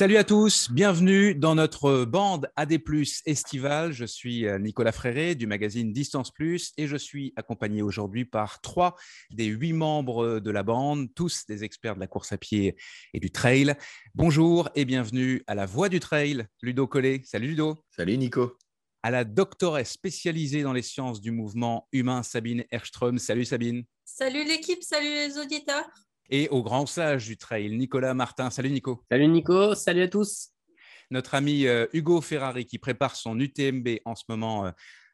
Salut à tous, bienvenue dans notre bande AD+, estivale. Je suis euh, Nicolas Fréré du magazine Distance Plus et je suis accompagné aujourd'hui par trois des huit membres de la bande, tous des experts de la course à pied et du trail. Bonjour et bienvenue à la Voix du Trail, Ludo Collet. Salut Ludo. Salut Nico. À la doctoresse spécialisée dans les sciences du mouvement humain, Sabine Erström. Salut Sabine. Salut l'équipe, salut les auditeurs et au grand sage du trail, Nicolas Martin. Salut Nico. Salut Nico, salut à tous. Notre ami euh, Hugo Ferrari qui prépare son UTMB en ce moment euh,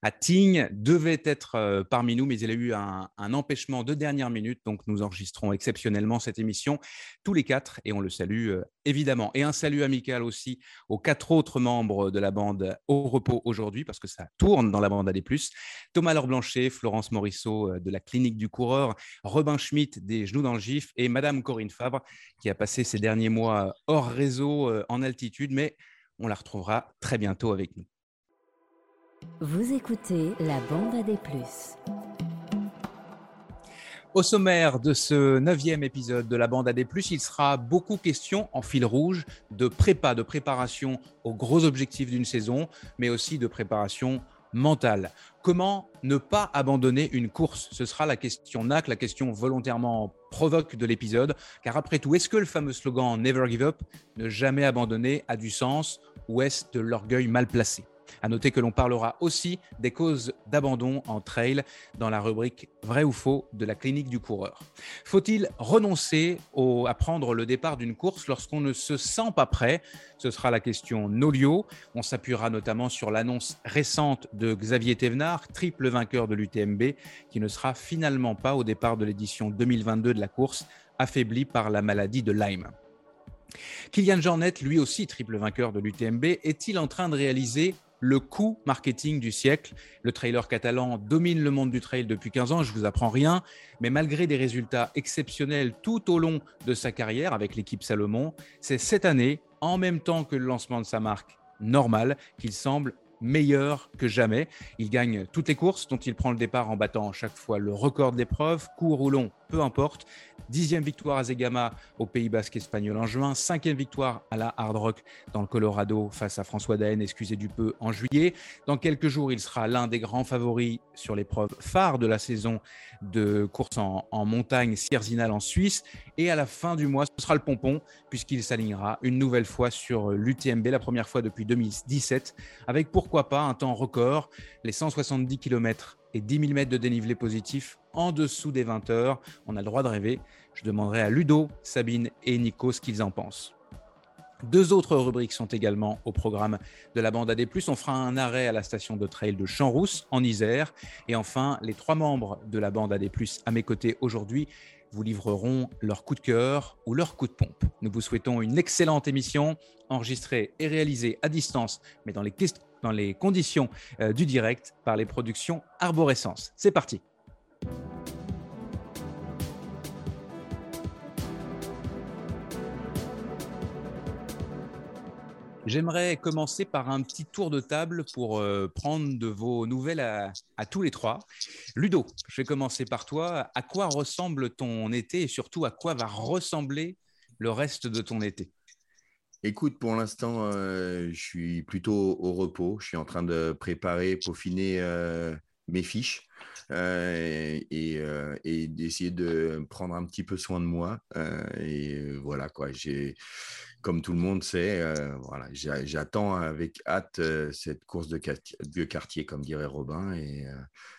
à Tignes devait être euh, parmi nous, mais il a eu un, empêchement de dernière minute. Donc, nous enregistrons exceptionnellement cette émission tous les quatre et on le salue euh, évidemment. Et un salut amical aussi aux quatre autres membres de la bande au repos aujourd'hui, parce que ça tourne dans la bande AD+. Thomas Laure Blanchet, Florence Morisseau euh, de la clinique du coureur, Robin Schmitt des Genoux dans le Gif et Madame Corinne Fabre qui a passé ces derniers mois hors réseau en altitude, mais on la retrouvera très bientôt avec nous. Vous écoutez la bande à des plus. Au sommaire de ce neuvième épisode de la bande AD+, il sera beaucoup question en fil rouge de prépa, de préparation aux gros objectifs d'une saison, mais aussi de préparation mentale. Comment ne pas abandonner une course? Ce sera la question NAC, la question volontairement provoque de l'épisode. Car après tout, est-ce que le fameux slogan Never give up, ne jamais abandonner, a du sens ou est-ce de l'orgueil mal placé? À noter que l'on parlera aussi des causes d'abandon en trail dans la rubrique Vrai ou faux de la clinique du coureur. Faut-il renoncer à prendre le départ d'une course lorsqu'on ne se sent pas prêt? Ce sera la question Nolio. On s'appuiera notamment sur l'annonce récente de Xavier Thévenard, triple vainqueur de l'UTMB, qui ne sera finalement pas au départ de l'édition 2022 de la course, affaibli par la maladie de Lyme. Kylian Jornet, lui aussi triple vainqueur de l'UTMB, est-il en train de réaliser le coup marketing du siècle. Le trailer catalan domine le monde du trail depuis 15 ans, je vous apprends rien, mais malgré des résultats exceptionnels tout au long de sa carrière avec l'équipe Salomon, c'est cette année, en même temps que le lancement de sa marque normale, qu'il semble meilleur que jamais. Il gagne toutes les courses dont il prend le départ en battant chaque fois le record d'épreuve, court ou long, peu importe. Dixième victoire à Zegama au Pays Basque espagnol en juin. Cinquième victoire à la Hard Rock dans le Colorado face à François Daen, excusez du peu, en juillet. Dans quelques jours, il sera l'un des grands favoris sur l'épreuve phare de la saison de course en, montagne Sierzinal en Suisse. Et à la fin du mois, ce sera le pompon puisqu'il s'alignera une nouvelle fois sur l'UTMB, la première fois depuis 2017, avec pourquoi pas un temps record, les 170 km et 10 000 mètres de dénivelé positif en dessous des 20 heures. On a le droit de rêver. Je demanderai à Ludo, Sabine et Nico ce qu'ils en pensent. Deux autres rubriques sont également au programme de la bande AD+. On fera un arrêt à la station de trail de Champs-Rousse en Isère. Et enfin, les trois membres de la bande AD+, à mes côtés aujourd'hui, vous livreront leur coup de cœur ou leur coup de pompe. Nous vous souhaitons une excellente émission, enregistrée et réalisée à distance, mais dans les, conditions euh, du direct par les productions Arborescence. C'est parti. J'aimerais commencer par un petit tour de table pour euh, prendre de vos nouvelles à, tous les trois. Ludo, je vais commencer par toi. À quoi ressemble ton été et surtout à quoi va ressembler le reste de ton été? Écoute, pour l'instant, euh, je suis plutôt au repos. Je suis en train de préparer, peaufiner euh, mes fiches et, d'essayer de prendre un petit peu soin de moi. et voilà, quoi. J'ai comme tout le monde sait, euh, voilà, j'attends avec hâte euh, cette course de, quartier, comme dirait Robin. Et euh,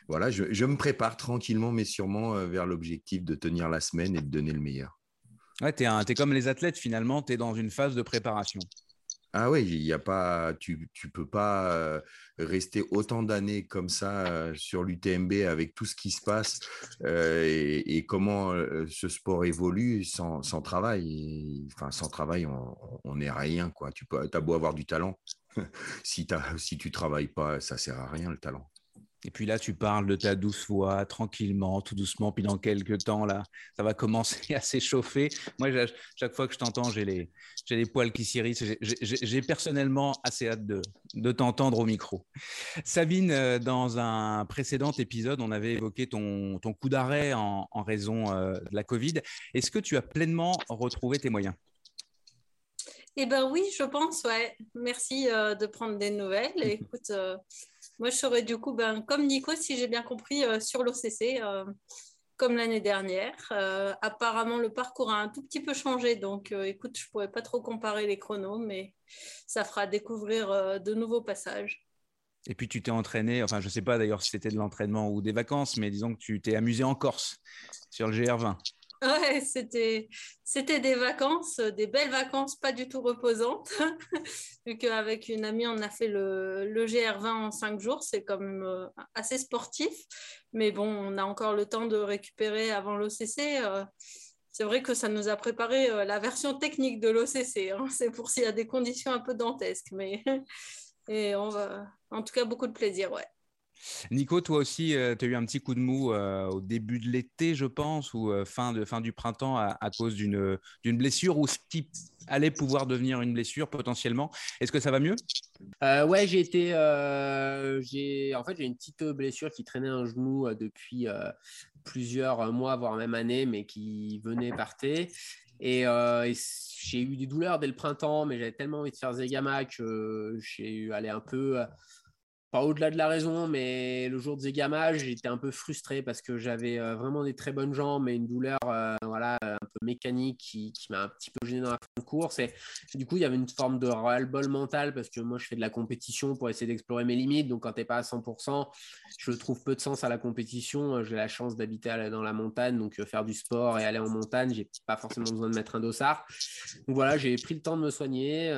voilà, je, me prépare tranquillement, mais sûrement vers l'objectif de tenir la semaine et de donner le meilleur. Ouais, tu es, comme les athlètes finalement, tu es dans une phase de préparation. Ah oui, il y a pas, tu ne peux pas rester autant d'années comme ça sur l'UTMB avec tout ce qui se passe et, comment ce sport évolue sans, travail. enfin, sans travail, on n'est rien. Quoi. Tu peux, as beau avoir du talent. si, si tu travailles pas, ça sert à rien le talent. Et puis là, tu parles de ta douce voix, tranquillement, tout doucement. Puis dans quelques temps, là, ça va commencer à s'échauffer. Moi, chaque fois que je t'entends, j'ai les, les poils qui s'irrissent. J'ai personnellement assez hâte de, de t'entendre au micro. Sabine, euh, dans un précédent épisode, on avait évoqué ton, ton coup d'arrêt en, en, raison euh, de la Covid. Est-ce que tu as pleinement retrouvé tes moyens? Eh ben oui, je pense, ouais. Merci de prendre des nouvelles. écoute, moi, je serais du coup, ben, comme Nico, si j'ai bien compris, sur l'OCC comme l'année dernière. Euh, apparemment, le parcours a un tout petit peu changé, donc euh, écoute, je ne pourrais pas trop comparer les chronos, mais ça fera découvrir euh, de nouveaux passages. Et puis tu t'es entraîné, enfin je ne sais pas d'ailleurs si c'était de l'entraînement ou des vacances, mais disons que tu t'es amusé en Corse sur le GR20. Ouais, c'était, c'était des vacances, des belles vacances, pas du tout reposantes. Vu qu'avec une amie, on a fait le, le GR20 en cinq jours, c'est quand même euh, assez sportif. Mais bon, on a encore le temps de récupérer avant l'OCC. Euh, c'est vrai que ça nous a préparé euh, la version technique de l'OCC. Hein. C'est pour s'il y a des conditions un peu dantesques. Mais et on va, en tout cas, beaucoup de plaisir. Nico, toi aussi, euh, tu as eu un petit coup de mou euh, au début de l'été, je pense, ou euh, fin, de, fin du printemps à, cause d'une blessure ou ce qui allait pouvoir devenir une blessure potentiellement? Est-ce que ça va mieux? Ouais, j'ai été. j'ai en fait, j'ai une petite blessure qui traînait un genou depuis plusieurs mois, voire même années, mais qui venait partait. Et, j'ai eu des douleurs dès le printemps, mais j'avais tellement envie de faire Zegama que j'ai eu aller un peu pas au-delà de la raison, mais le jour de Zegama, j'étais un peu frustré parce que j'avais euh, vraiment des très bonnes jambes, mais une douleur euh, voilà, un peu mécanique qui, m'a un petit peu gêné dans la course. Et, du coup, il y avait une forme de ras-le-bol mental parce que moi, je fais de la compétition pour essayer d'explorer mes limites. Donc, quand tu n'es pas à 100%, je trouve peu de sens à la compétition. J'ai la chance d'habiter dans la montagne, donc euh, faire du sport et aller en montagne, j'ai pas forcément besoin de mettre un dossard. Donc voilà, j'ai pris le temps de me soigner.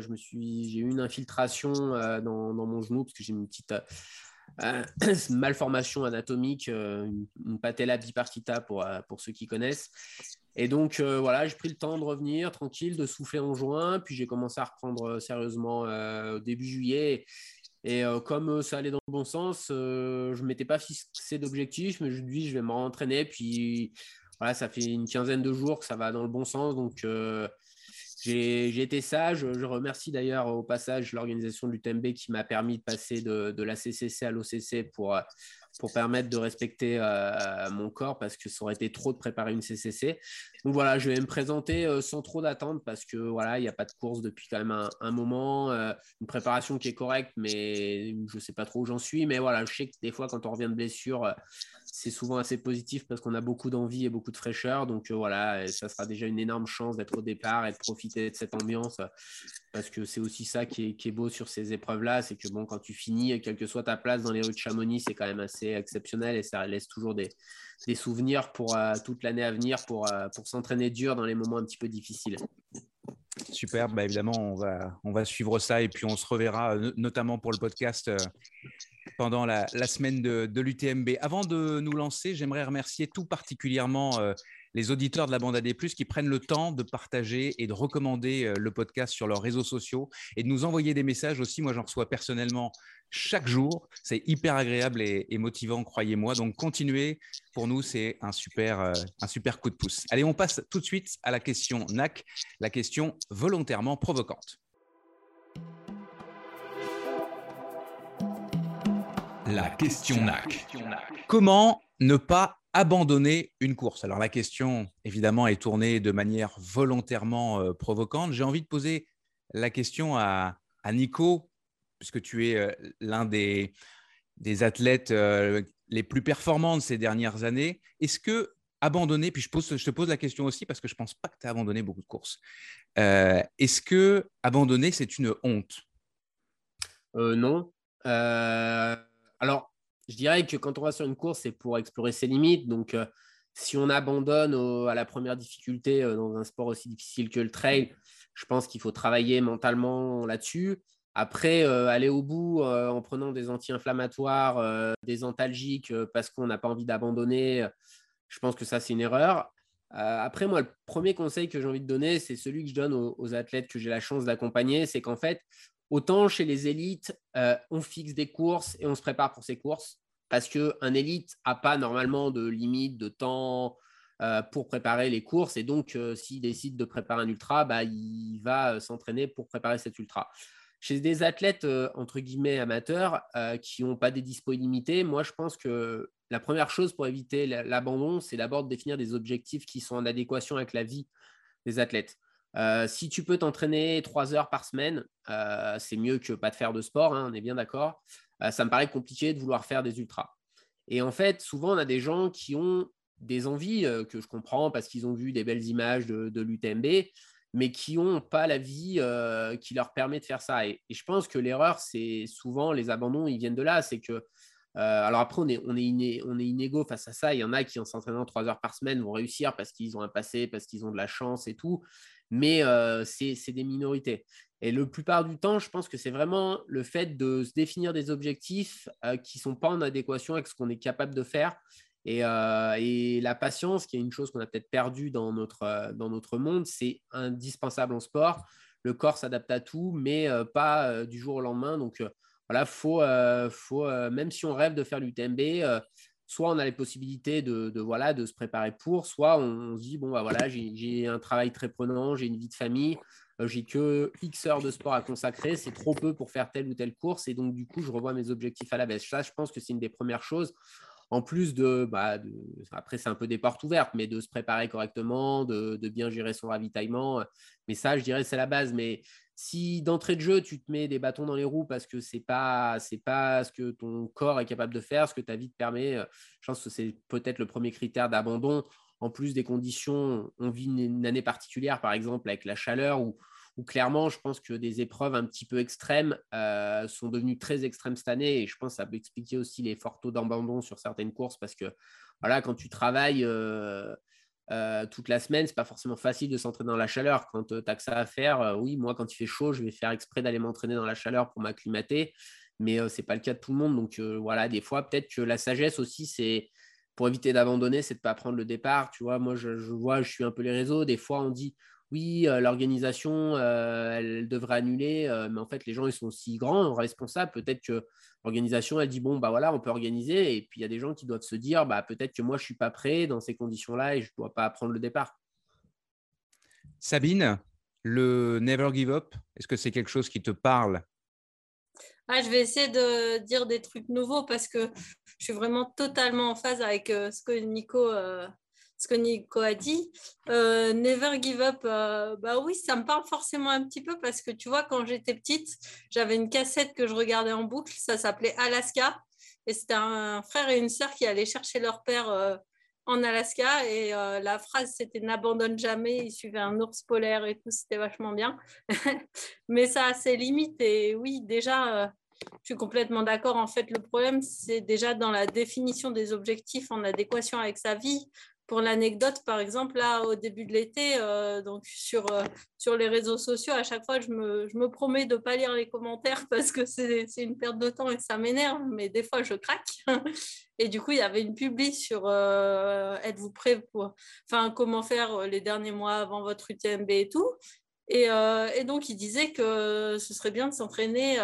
j'ai eu une infiltration dans, dans, mon genou parce que une petite euh, malformation anatomique, euh, une, patella bipartita pour, euh, pour ceux qui connaissent. Et donc voilà, j'ai pris le temps de revenir tranquille, de souffler en juin, puis j'ai commencé à reprendre sérieusement au début juillet. Et comme ça allait dans le bon sens, je ne m'étais pas fixé d'objectif, mais je me dis je vais me rentraîner. Puis voilà, ça fait une quinzaine de jours que ça va dans le bon sens. Donc j'ai été sage. Je remercie d'ailleurs au passage l'organisation de l'UTMB qui m'a permis de passer de, de la CCC à l'OCC pour, pour permettre de respecter euh, mon corps parce que ça aurait été trop de préparer une CCC. Donc voilà, je vais me présenter euh, sans trop d'attente parce que voilà, il n'y a pas de course depuis quand même un, moment, euh, une préparation qui est correcte, mais je ne sais pas trop où j'en suis. Mais voilà, je sais que des fois quand on revient de blessure, c'est souvent assez positif parce qu'on a beaucoup d'envie et beaucoup de fraîcheur. Donc voilà, ça sera déjà une énorme chance d'être au départ et de profiter de cette ambiance parce que c'est aussi ça qui est, beau sur ces épreuves-là, c'est que bon, quand tu finis, quelle que soit ta place dans les rues de Chamonix, c'est quand même assez exceptionnel et ça laisse toujours des, souvenirs pour euh, toute l'année à venir pour, euh, s'entraîner dur dans les moments un petit peu difficiles. Super, bah évidemment, on va, suivre ça et puis on se reverra euh, notamment pour le podcast pendant la, semaine de, l'UTMB. Avant de nous lancer, j'aimerais remercier tout particulièrement les auditeurs de la bande AD+, qui prennent le temps de partager et de recommander euh, le podcast sur leurs réseaux sociaux et de nous envoyer des messages aussi. Moi, j'en reçois personnellement chaque jour. C'est hyper agréable et, motivant, croyez-moi. Donc, continuez. Pour nous, c'est un super, euh, un super coup de pouce. Allez, on passe tout de suite à la question NAC, la question volontairement provocante. La question NAC. Comment ne pas abandonner une course? Alors la question, évidemment, est tournée de manière volontairement euh, provocante. J'ai envie de poser la question à, Nico, puisque tu es euh, l'un des, des athlètes euh, les plus performants de ces dernières années. Est-ce que abandonner, puis je, pose, je te pose la question aussi parce que je ne pense pas que tu as abandonné beaucoup de courses, est-ce que abandonner, c'est une honte? Non. Alors, je dirais que quand on va sur une course, c'est pour explorer ses limites. Donc, euh, si on abandonne à la première difficulté euh, dans un sport aussi difficile que le trail, je pense qu'il faut travailler mentalement là-dessus. Après, euh, aller au bout en prenant des anti-inflammatoires, des antalgiques, parce qu'on n'a pas envie d'abandonner, je pense que ça, c'est une erreur. après, moi, le premier conseil que j'ai envie de donner, c'est celui que je donne aux athlètes que j'ai la chance d'accompagner, c'est qu'en fait, Autant chez les élites, euh, on fixe des courses et on se prépare pour ces courses parce qu'un élite n'a pas normalement de limite de temps euh, pour préparer les courses. Et donc, euh, s'il décide de préparer un ultra, bah, il va s'entraîner pour préparer cet ultra. Chez des athlètes, entre guillemets, amateurs, qui n'ont pas des dispos illimités, moi, je pense que la première chose pour éviter l'abandon, c'est d'abord de définir des objectifs qui sont en adéquation avec la vie des athlètes. Si tu peux t'entraîner trois heures par semaine, c'est mieux que pas de faire de sport, hein, on est bien d'accord. ça me paraît compliqué de vouloir faire des ultras. Et en fait, souvent, on a des gens qui ont des envies que je comprends parce qu'ils ont vu des belles images de, l'UTMB, mais qui n'ont pas la vie qui leur permet de faire ça. Et, je pense que l'erreur, c'est souvent les abandons, ils viennent de là. C'est que, alors après, on est, on, est on est inégaux face à ça. Il y en a qui, en s'entraînant trois heures par semaine, vont réussir parce qu'ils ont un passé, parce qu'ils ont de la chance et tout. Mais c'est des minorités. Et le plupart du temps, je pense que c'est vraiment le fait de se définir des objectifs qui ne sont pas en adéquation avec ce qu'on est capable de faire euh, et, la patience, qui est une chose qu'on a peut-être perdue dans notre, euh, dans notre monde, c'est indispensable en sport. Le corps s'adapte à tout, mais euh, pas du jour au lendemain. Donc voilà, faut, faut même si on rêve de faire l'UTMB, soit on a les possibilités de, voilà, de se préparer pour, soit on, se dit, bon, bah, voilà, j'ai un travail très prenant, j'ai une vie de famille, j'ai que X heures de sport à consacrer, c'est trop peu pour faire telle ou telle course, et donc du coup, je revois mes objectifs à la baisse. Ça, je pense que c'est une des premières choses en plus bah, de, après c'est un peu des portes ouvertes, mais de se préparer correctement, de, bien gérer son ravitaillement. Mais ça, je dirais, c'est la base. Mais si d'entrée de jeu, tu te mets des bâtons dans les roues parce que c'est pas pas ce que ton corps est capable de faire, ce que ta vie te permet, je pense que c'est peut-être le premier critère d'abandon. En plus des conditions, on vit une année particulière, par exemple avec la chaleur ou clairement, je pense que des épreuves un petit peu extrêmes euh, sont devenues très extrêmes cette année. Et je pense que ça peut expliquer aussi les forts taux d'abandon sur certaines courses parce que voilà, quand tu travailles euh, euh, toute la semaine, c'est pas forcément facile de s'entraîner dans la chaleur. Quand tu as que ça à faire, oui, moi, quand il fait chaud, je vais faire exprès d'aller m'entraîner dans la chaleur pour m'acclimater. Mais ce n'est pas le cas de tout le monde. Donc voilà, des fois, peut-être que la sagesse aussi, c'est pour éviter d'abandonner, c'est de ne pas prendre le départ. Tu vois, moi, je vois, je suis un peu les réseaux. Des fois, on dit oui, euh, l'organisation, euh, elle devrait annuler, euh, mais en fait, les gens, ils sont si grands, responsables. Peut-être que l'organisation, elle dit, bon, bah voilà, on peut organiser. Et puis, il y a des gens qui doivent se dire, bah, peut-être que moi, je ne suis pas prêt dans ces conditions-là et je ne dois pas prendre le départ. Sabine, le Never Give Up, est-ce que c'est quelque chose qui te parle? Ah, je vais essayer de dire des trucs nouveaux parce que je suis vraiment totalement en phase avec ce que Nico ce que Nico a dit. Euh, Never Give Up, euh, bah oui, ça me parle forcément un petit peu parce que tu vois, quand j'étais petite, j'avais une cassette que je regardais en boucle, ça s'appelait Alaska. Et c'était un frère et une sœur qui allaient chercher leur père euh, en Alaska. Et la phrase, c'était N'abandonne jamais. Ils suivaient un ours polaire et tout, c'était vachement bien. Mais ça a ses limites. Et oui, déjà. je suis complètement d'accord. En fait, le problème, c'est déjà dans la définition des objectifs en adéquation avec sa vie pour l'anecdote, par exemple, là, au début de l'été, euh, donc sur, euh, sur les réseaux sociaux, à chaque fois, je me, je me promets de ne pas lire les commentaires parce que c'est une perte de temps et ça m'énerve, mais des fois, je craque. Et du coup, il y avait une publi sur euh, êtes-vous prêt pour, enfin, comment faire les derniers mois avant votre UTMB et tout. Et, et donc, il disait que ce serait bien de s'entraîner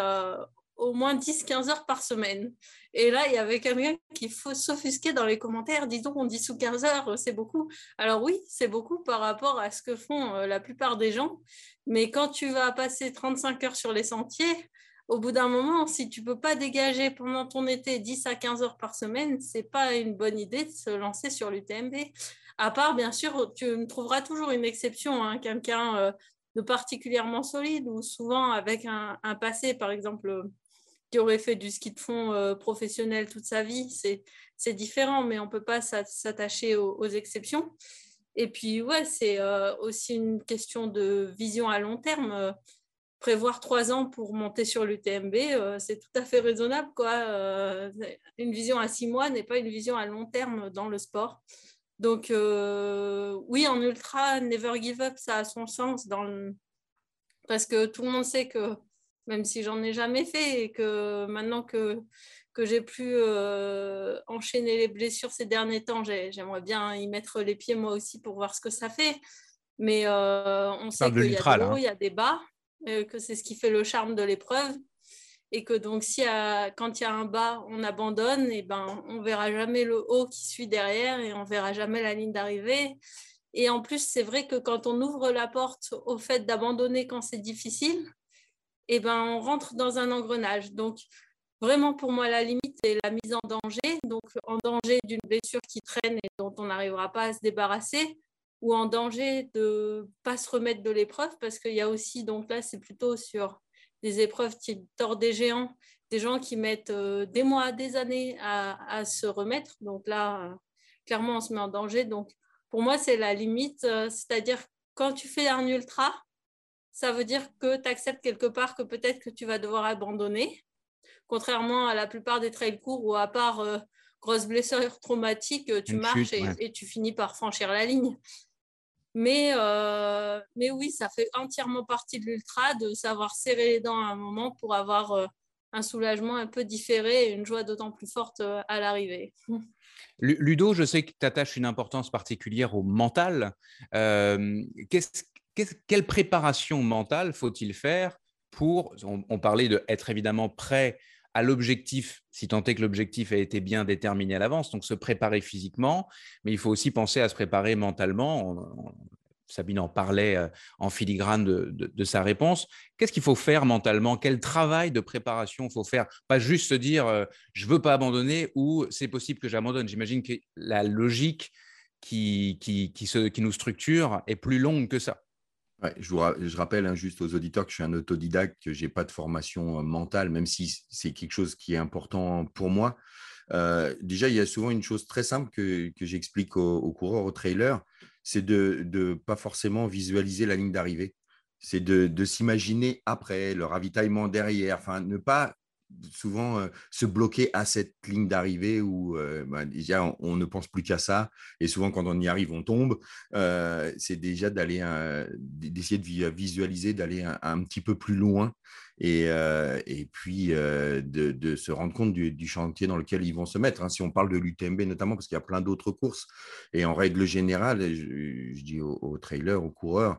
au moins 10-15 heures par semaine. Et là, il y avait quelqu'un qui faut s'offusquer dans les commentaires, disons on dit sous 15 heures, c'est beaucoup. Alors oui, c'est beaucoup par rapport à ce que font euh, la plupart des gens, mais quand tu vas passer 35 heures sur les sentiers, au bout d'un moment, si tu peux pas dégager pendant ton été 10 à 15 heures par semaine, c'est pas une bonne idée de se lancer sur l'UTMB. À part, bien sûr, tu trouveras toujours une exception, hein, quelqu'un euh, de particulièrement solide ou souvent avec un passé, par exemple, qui aurait fait du ski de fond euh, professionnel toute sa vie, c'est différent, mais on ne peut pas s'attacher aux, exceptions. Et puis, ouais, c'est euh, aussi une question de vision à long terme. prévoir trois ans pour monter sur l'UTMB, euh, c'est tout à fait raisonnable. Quoi. une vision à six mois n'est pas une vision à long terme dans le sport. Donc, oui, en ultra, Never Give Up, ça a son sens dans parce que tout le monde sait que même si j'en ai jamais fait et que maintenant que, que j'ai pu euh, enchaîner les blessures ces derniers temps, j'aimerais bien y mettre les pieds moi aussi pour voir ce que ça fait. Mais euh, on sait qu'il y a des hauts, il y a des bas, euh, que c'est ce qui fait le charme de l'épreuve. Et que donc, si quand il y a un bas, on abandonne, et ben, on verra jamais le haut qui suit derrière et on verra jamais la ligne d'arrivée. Et en plus, c'est vrai que quand on ouvre la porte au fait d'abandonner quand c'est difficile, eh ben, on rentre dans un engrenage. Donc, vraiment, pour moi, la limite est la mise en danger. Donc, en danger d'une blessure qui traîne et dont on n'arrivera pas à se débarrasser, ou en danger de pas se remettre de l'épreuve parce qu'il y a aussi, donc là, c'est plutôt sur des épreuves type tord des géants, des gens qui mettent euh, des mois, des années à, se remettre. Donc là, euh, clairement, on se met en danger. Donc pour moi, c'est la limite. Euh, c'est-à-dire, quand tu fais un ultra, ça veut dire que tu acceptes quelque part que peut-être que tu vas devoir abandonner. Contrairement à la plupart des trails courts où, à part grosse blessure traumatique, tu marches et, tu finis par franchir la ligne. Mais, euh, mais oui, ça fait entièrement partie de l'ultra de savoir serrer les dents à un moment pour avoir euh, un soulagement un peu différé et une joie d'autant plus forte euh, à l'arrivée. Ludo, je sais que tu attaches une importance particulière au mental. Quelle préparation mentale faut-il faire pour, on, parlait de être évidemment prêt à l'objectif, si tant est que l'objectif a été bien déterminé à l'avance, donc se préparer physiquement, mais il faut aussi penser à se préparer mentalement. Sabine en parlait euh, en filigrane de, sa réponse. Qu'est-ce qu'il faut faire mentalement? Quel travail de préparation faut faire? Pas juste se dire euh, je veux pas abandonner ou c'est possible que j'abandonne. J'imagine que la logique qui nous structure est plus longue que ça je, rappelle hein, juste aux auditeurs que je suis un autodidacte, que je n'ai pas de formation euh, mentale, même si c'est quelque chose qui est important pour moi. Euh, déjà, il y a souvent une chose très simple que, j'explique aux, coureurs, aux trailers, c'est de ne pas forcément visualiser la ligne d'arrivée. C'est de, de s'imaginer après, le ravitaillement derrière, enfin, ne pas souvent euh, se bloquer à cette ligne d'arrivée où euh, bah, déjà on, ne pense plus qu'à ça et souvent quand on y arrive on tombe euh, c'est déjà d'aller d'essayer de visualiser d'aller un, petit peu plus loin et, et puis de, se rendre compte du, chantier dans lequel ils vont se mettre hein. si on parle de l'UTMB notamment parce qu'il y a plein d'autres courses et en règle générale je, dis aux, aux, trailers aux coureurs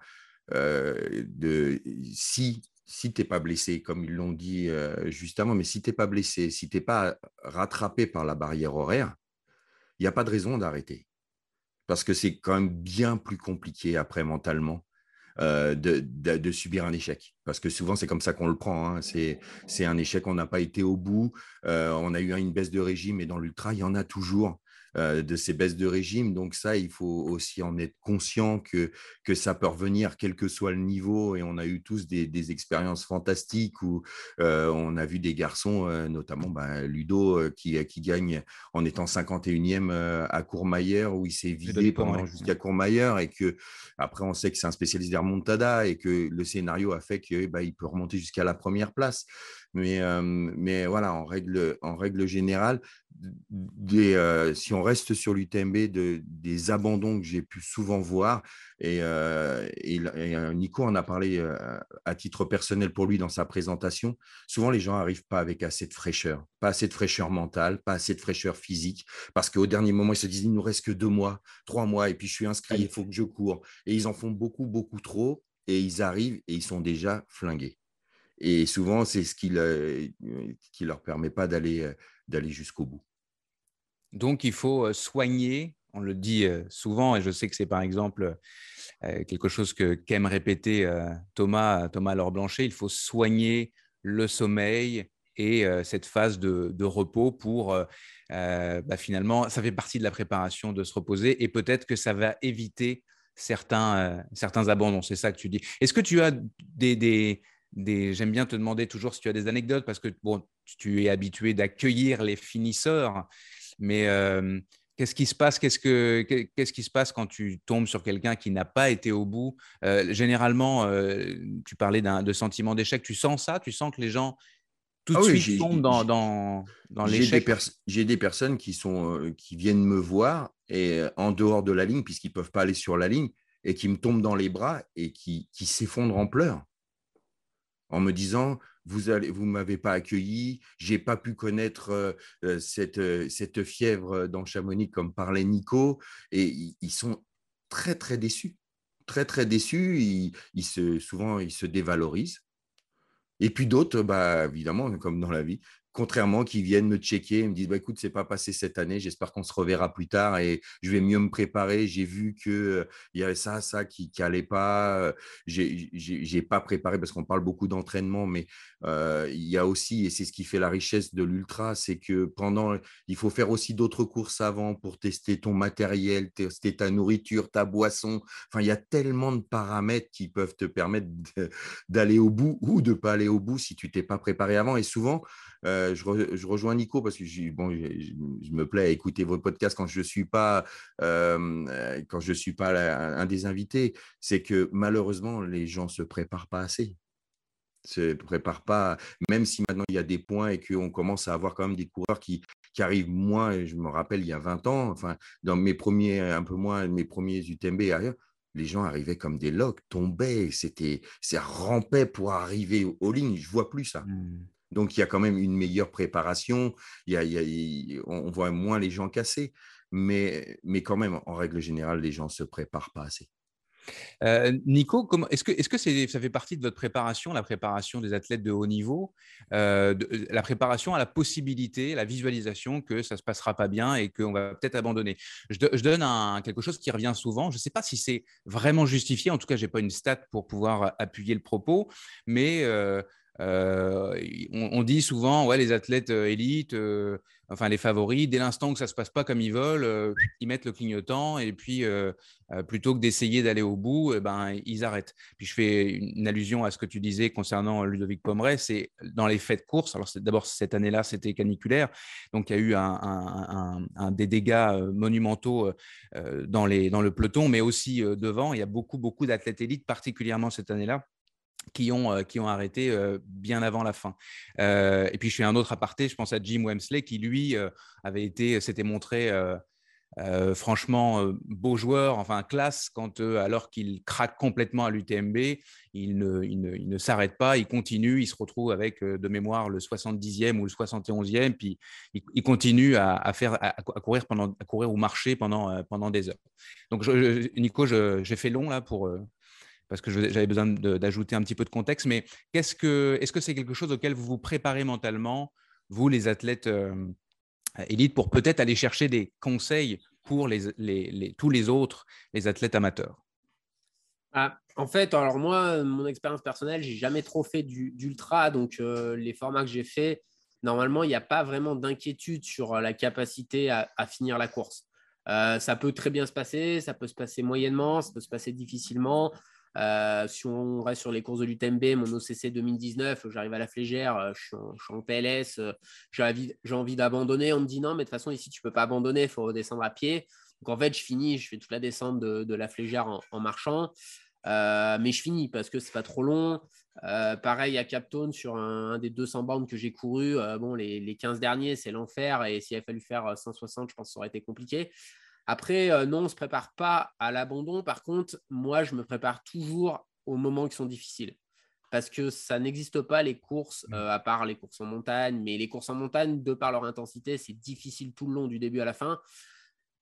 de si si tu n'es pas blessé, comme ils l'ont dit euh, justement, mais si tu n'es pas blessé, si tu n'es pas rattrapé par la barrière horaire, il n'y a pas de raison d'arrêter. Parce que c'est quand même bien plus compliqué après mentalement euh, de, subir un échec. Parce que souvent, c'est comme ça qu'on le prend. Hein. C'est un échec, on n'a pas été au bout, euh, on a eu une baisse de régime et dans l'ultra, il y en a toujours. Euh, de ces baisses de régime. Donc ça, il faut aussi en être conscient que, que ça peut revenir quel que soit le niveau. Et on a eu tous des, expériences fantastiques où euh, on a vu des garçons, euh, notamment bah, Ludo, qui, qui gagne en étant 51e à Courmayeur, où il s'est vidé pendant jusqu'à Courmayeur et que après on sait que c'est un spécialiste des remontadas et que le scénario a fait qu'il bah, peut remonter jusqu'à la première place. Mais, mais voilà, en règle, en règle générale, des, si on reste sur l'UTMB, de, des abandons que j'ai pu souvent voir, et, Nico en a parlé à titre personnel pour lui dans sa présentation, souvent les gens n'arrivent pas avec assez de fraîcheur, pas assez de fraîcheur mentale, pas assez de fraîcheur physique, parce qu'au dernier moment, ils se disent, il nous reste que deux mois, trois mois, et puis je suis inscrit, il faut que je cours. Et ils en font beaucoup, beaucoup trop, et ils arrivent et ils sont déjà flingués. Et souvent, c'est ce qui ne leur permet pas d'aller jusqu'au bout. Donc, il faut soigner, on le dit souvent, et je sais que c'est par exemple quelque chose que qu'aime répéter Thomas, Thomas Laure Blanchet, il faut soigner le sommeil et cette phase de, repos pour bah, finalement, ça fait partie de la préparation de se reposer et peut-être que ça va éviter certains, certains abandons. C'est ça que tu dis. Est-ce que tu as des J'aime bien te demander toujours si tu as des anecdotes parce que bon, tu es habitué d'accueillir les finisseurs, mais euh, qu'est-ce qui se passe? Qu'est-ce que qu'est-ce qui se passe quand tu tombes sur quelqu'un qui n'a pas été au bout? Euh, Généralement, euh, tu parlais de sentiment d'échec. Tu sens ça? Tu sens que les gens tout de ah suite tombent dans, dans, dans l'échec? J'ai des, personnes qui sont qui viennent me voir et en dehors de la ligne puisqu'ils peuvent pas aller sur la ligne et qui me tombent dans les bras et qui, qui s'effondrent en pleurs en me disant vous allez, vous m'avez pas accueilli, j'ai pas pu connaître euh, euh, cette, euh, cette fièvre dans Chamonix comme parlait Nico, et ils sont très très déçus, très très déçus. Ils, se, souvent ils se dévalorisent. Et puis d'autres, bah, évidemment, comme dans la vie, contrairement qu'ils viennent me checker et me disent bah, écoute, c'est pas passé cette année, j'espère qu'on se reverra plus tard et je vais mieux me préparer. J'ai vu qu'il euh, y avait ça, ça qui n'allait pas. Euh, j'ai pas préparé parce qu'on parle beaucoup d'entraînement, mais euh, il y a aussi, et c'est ce qui fait la richesse de l'ultra, c'est que pendant, il faut faire aussi d'autres courses avant pour tester ton matériel, tester ta nourriture, ta boisson. Enfin, il y a tellement de paramètres qui peuvent te permettre d'aller au bout ou de pas aller au bout si tu t'es pas préparé avant. Et souvent, euh, je, rejoins Nico parce que bon, je, me plais à écouter vos podcasts quand je ne suis pas, euh, quand je suis pas un des invités. C'est que malheureusement, les gens ne se préparent pas assez se pas, même si maintenant il y a des points et qu'on commence à avoir quand même des coureurs qui, qui arrivent moins, je me rappelle il y a 20 ans, enfin, dans mes premiers, un peu moins, mes premiers UTMB ailleurs, les gens arrivaient comme des locs, tombaient, c'était, ça rampait pour arriver aux lignes, je vois plus ça. Mmh. Donc, il y a quand même une meilleure préparation. Il on voit moins les gens casser. Mais, mais quand même, en règle générale, les gens ne se préparent pas assez. Euh, Nico, est-ce que, est-ce que ça fait partie de votre préparation, la préparation des athlètes de haut niveau, euh, euh, la préparation à la possibilité, la visualisation que ça ne se passera pas bien et qu'on va peut-être abandonner? Je, donne quelque chose qui revient souvent. Je ne sais pas si c'est vraiment justifié. En tout cas, je n'ai pas une stat pour pouvoir appuyer le propos, mais on, dit souvent, ouais, les athlètes euh, élites, euh, enfin les favoris, dès l'instant que ça se passe pas comme ils veulent, ils mettent le clignotant et puis plutôt que d'essayer d'aller au bout, eh ben ils arrêtent. Puis je fais une, allusion à ce que tu disais concernant Ludovic Pomeray, c'est dans les faits de course. Alors d'abord cette année-là, c'était caniculaire, donc il y a eu un, des dégâts monumentaux dans, les, dans le peloton, mais aussi devant. Il y a beaucoup beaucoup d'athlètes élites, particulièrement cette année-là qui ont, euh, qui ont arrêté euh, bien avant la fin. Euh, et puis je fais un autre aparté, je pense à Jim Wemsley qui lui avait été, s'était montré franchement beau joueur, enfin classe, quand alors qu'il craque complètement à l'UTMB, il ne, il ne, s'arrête pas, il continue, il se retrouve avec de mémoire le 70e ou le 71e, puis il, continue à, faire, à, courir pendant, à courir ou marcher pendant, pendant des heures. Donc Nico, j'ai fait long là pour parce que j'avais besoin d'ajouter un petit peu de contexte. Mais que, est-ce que c'est quelque chose auquel vous vous préparez mentalement, vous, les athlètes euh, élites, pour peut-être aller chercher des conseils pour tous les autres, les athlètes amateurs? Ah, En fait, alors moi, mon expérience personnelle, j'ai jamais trop fait d'ultra, donc euh, les formats que j'ai faits, normalement, il n'y a pas vraiment d'inquiétude sur la capacité à, finir la course. Euh, ça peut très bien se passer, ça peut se passer moyennement, ça peut se passer difficilement. Euh, si on reste sur les courses de l'UTMB, mon OCC 2019, j'arrive à la flégère, euh, je suis en, PLS, euh, j'ai envie, d'abandonner. On me dit non, mais de toute façon, ici, tu ne peux pas abandonner, il faut redescendre à pied. Donc en fait, je finis, je fais toute la descente de, la flégère en, marchant. mais je finis parce que c'est pas trop long. pareil à Captone sur un, des 200 bornes que j'ai couru. bon, les, les, 15 derniers, c'est l'enfer. Et s'il a fallu faire 160, je pense que ça aurait été compliqué. Après, euh, non, on ne se prépare pas à l'abandon. Par contre, moi, je me prépare toujours aux moments qui sont difficiles. Parce que ça n'existe pas les courses, mmh. euh, à part les courses en montagne. Mais les courses en montagne, de par leur intensité, c'est difficile tout le long, du début à la fin.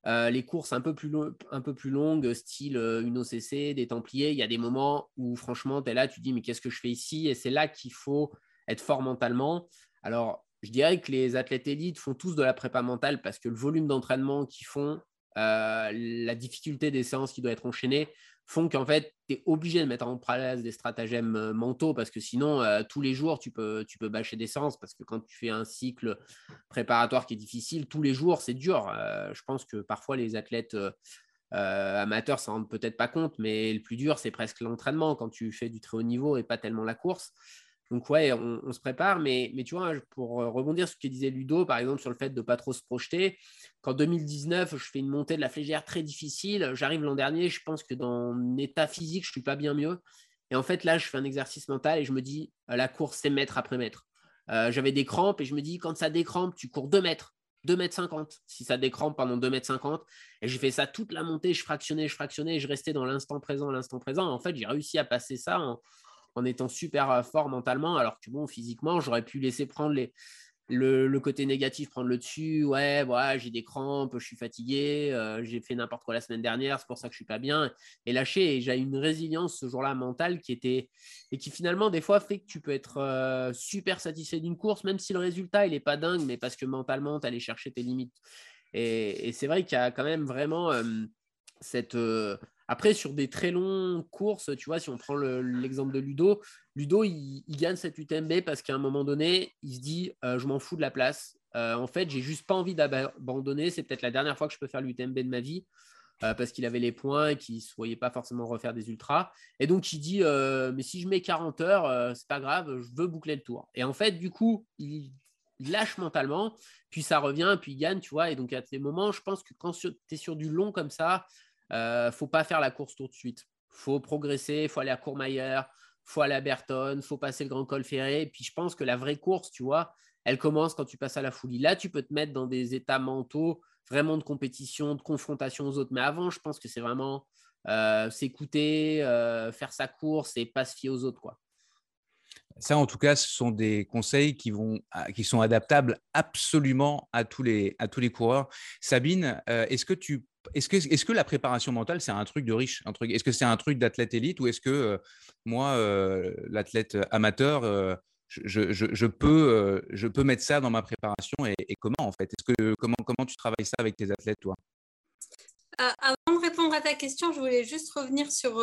Euh, les courses un peu plus, un peu plus longues, style une OCC, des Templiers, il y a des moments où franchement, tu es là, tu te dis, mais qu'est-ce que je fais ici? Et c'est là qu'il faut être fort mentalement. Alors, je dirais que les athlètes élites font tous de la prépa mentale parce que le volume d'entraînement qu'ils font, euh, la difficulté des séances qui doivent être enchaînées font qu'en fait, tu es obligé de mettre en place des stratagèmes euh, mentaux parce que sinon, euh, tous les jours, tu peux, tu peux bâcher des séances parce que quand tu fais un cycle préparatoire qui est difficile, tous les jours, c'est dur. je pense que parfois, les athlètes amateurs s'en rendent peut-être pas compte, mais le plus dur, c'est presque l'entraînement quand tu fais du très haut niveau et pas tellement la course. Donc ouais, on, se prépare, mais, tu vois, pour euh, rebondir sur ce que disait Ludo, par exemple, sur le fait de ne pas trop se projeter, qu'en 2019, je fais une montée de la flégère très difficile, j'arrive l'an dernier, je pense que dans mon état physique, je ne suis pas bien mieux. Et en fait, là, je fais un exercice mental et je me dis, euh, la course, c'est mètre après mètre. Euh, j'avais des crampes et je me dis, quand ça décrampe, tu cours 2 mètres. 2 mètres 50 si ça décrampe pendant 2 mètres 50 et j'ai fait ça toute la montée je fractionnais je fractionnais je restais dans l'instant présent l'instant présent en fait j'ai réussi à passer ça en, en étant super euh, fort mentalement, alors que bon, physiquement, j'aurais pu laisser prendre le, côté négatif prendre le dessus. Ouais, voilà, j'ai des crampes, je suis fatigué, euh, j'ai fait n'importe quoi la semaine dernière, c'est pour ça que je suis pas bien. Et lâcher, et j'ai une résilience ce jour-là mentale qui était et qui finalement des fois fait que tu peux être euh, super satisfait d'une course, même si le résultat il est pas dingue, mais parce que mentalement tu allais chercher tes limites. Et, c'est vrai qu'il y a quand même vraiment cette après, sur des très longues courses, tu vois, si on prend l'exemple de Ludo, Ludo, il, gagne cette UTMB parce qu'à un moment donné, il se dit euh, Je m'en fous de la place. Euh, en fait, j'ai juste pas envie d'abandonner. C'est peut-être la dernière fois que je peux faire l'UTMB de ma vie. Euh, parce qu'il avait les points et qu'il ne voyait pas forcément refaire des ultras. Et donc, il dit Mais si je mets 40 heures, c'est pas grave, je veux boucler le tour. Et en fait, du coup, il, lâche mentalement, puis ça revient, puis il gagne, tu vois. Et donc, à ces moments, je pense que quand tu es sur du long comme ça, euh, faut pas faire la course tout de suite. faut progresser, faut aller à Courmayeur, faut aller à Berton, faut passer le Grand Col Ferré. Et puis je pense que la vraie course, tu vois, elle commence quand tu passes à la folie. Là, tu peux te mettre dans des états mentaux vraiment de compétition, de confrontation aux autres. Mais avant, je pense que c'est vraiment euh, s'écouter, euh, faire sa course et pas se fier aux autres. Quoi. Ça, en tout cas, ce sont des conseils qui, vont, ah, qui sont adaptables absolument à tous les, à tous les coureurs. Sabine, est-ce que tu est-ce que, est que, la préparation mentale, c'est un truc de riche un truc, Est-ce que c'est un truc d'athlète élite ou est-ce que euh, moi, euh, l'athlète amateur, euh, je, je, peux, je peux mettre ça dans ma préparation et, comment en fait? Est-ce que, comment, comment tu travailles ça avec tes athlètes, toi? Avant de répondre à ta question, je voulais juste revenir sur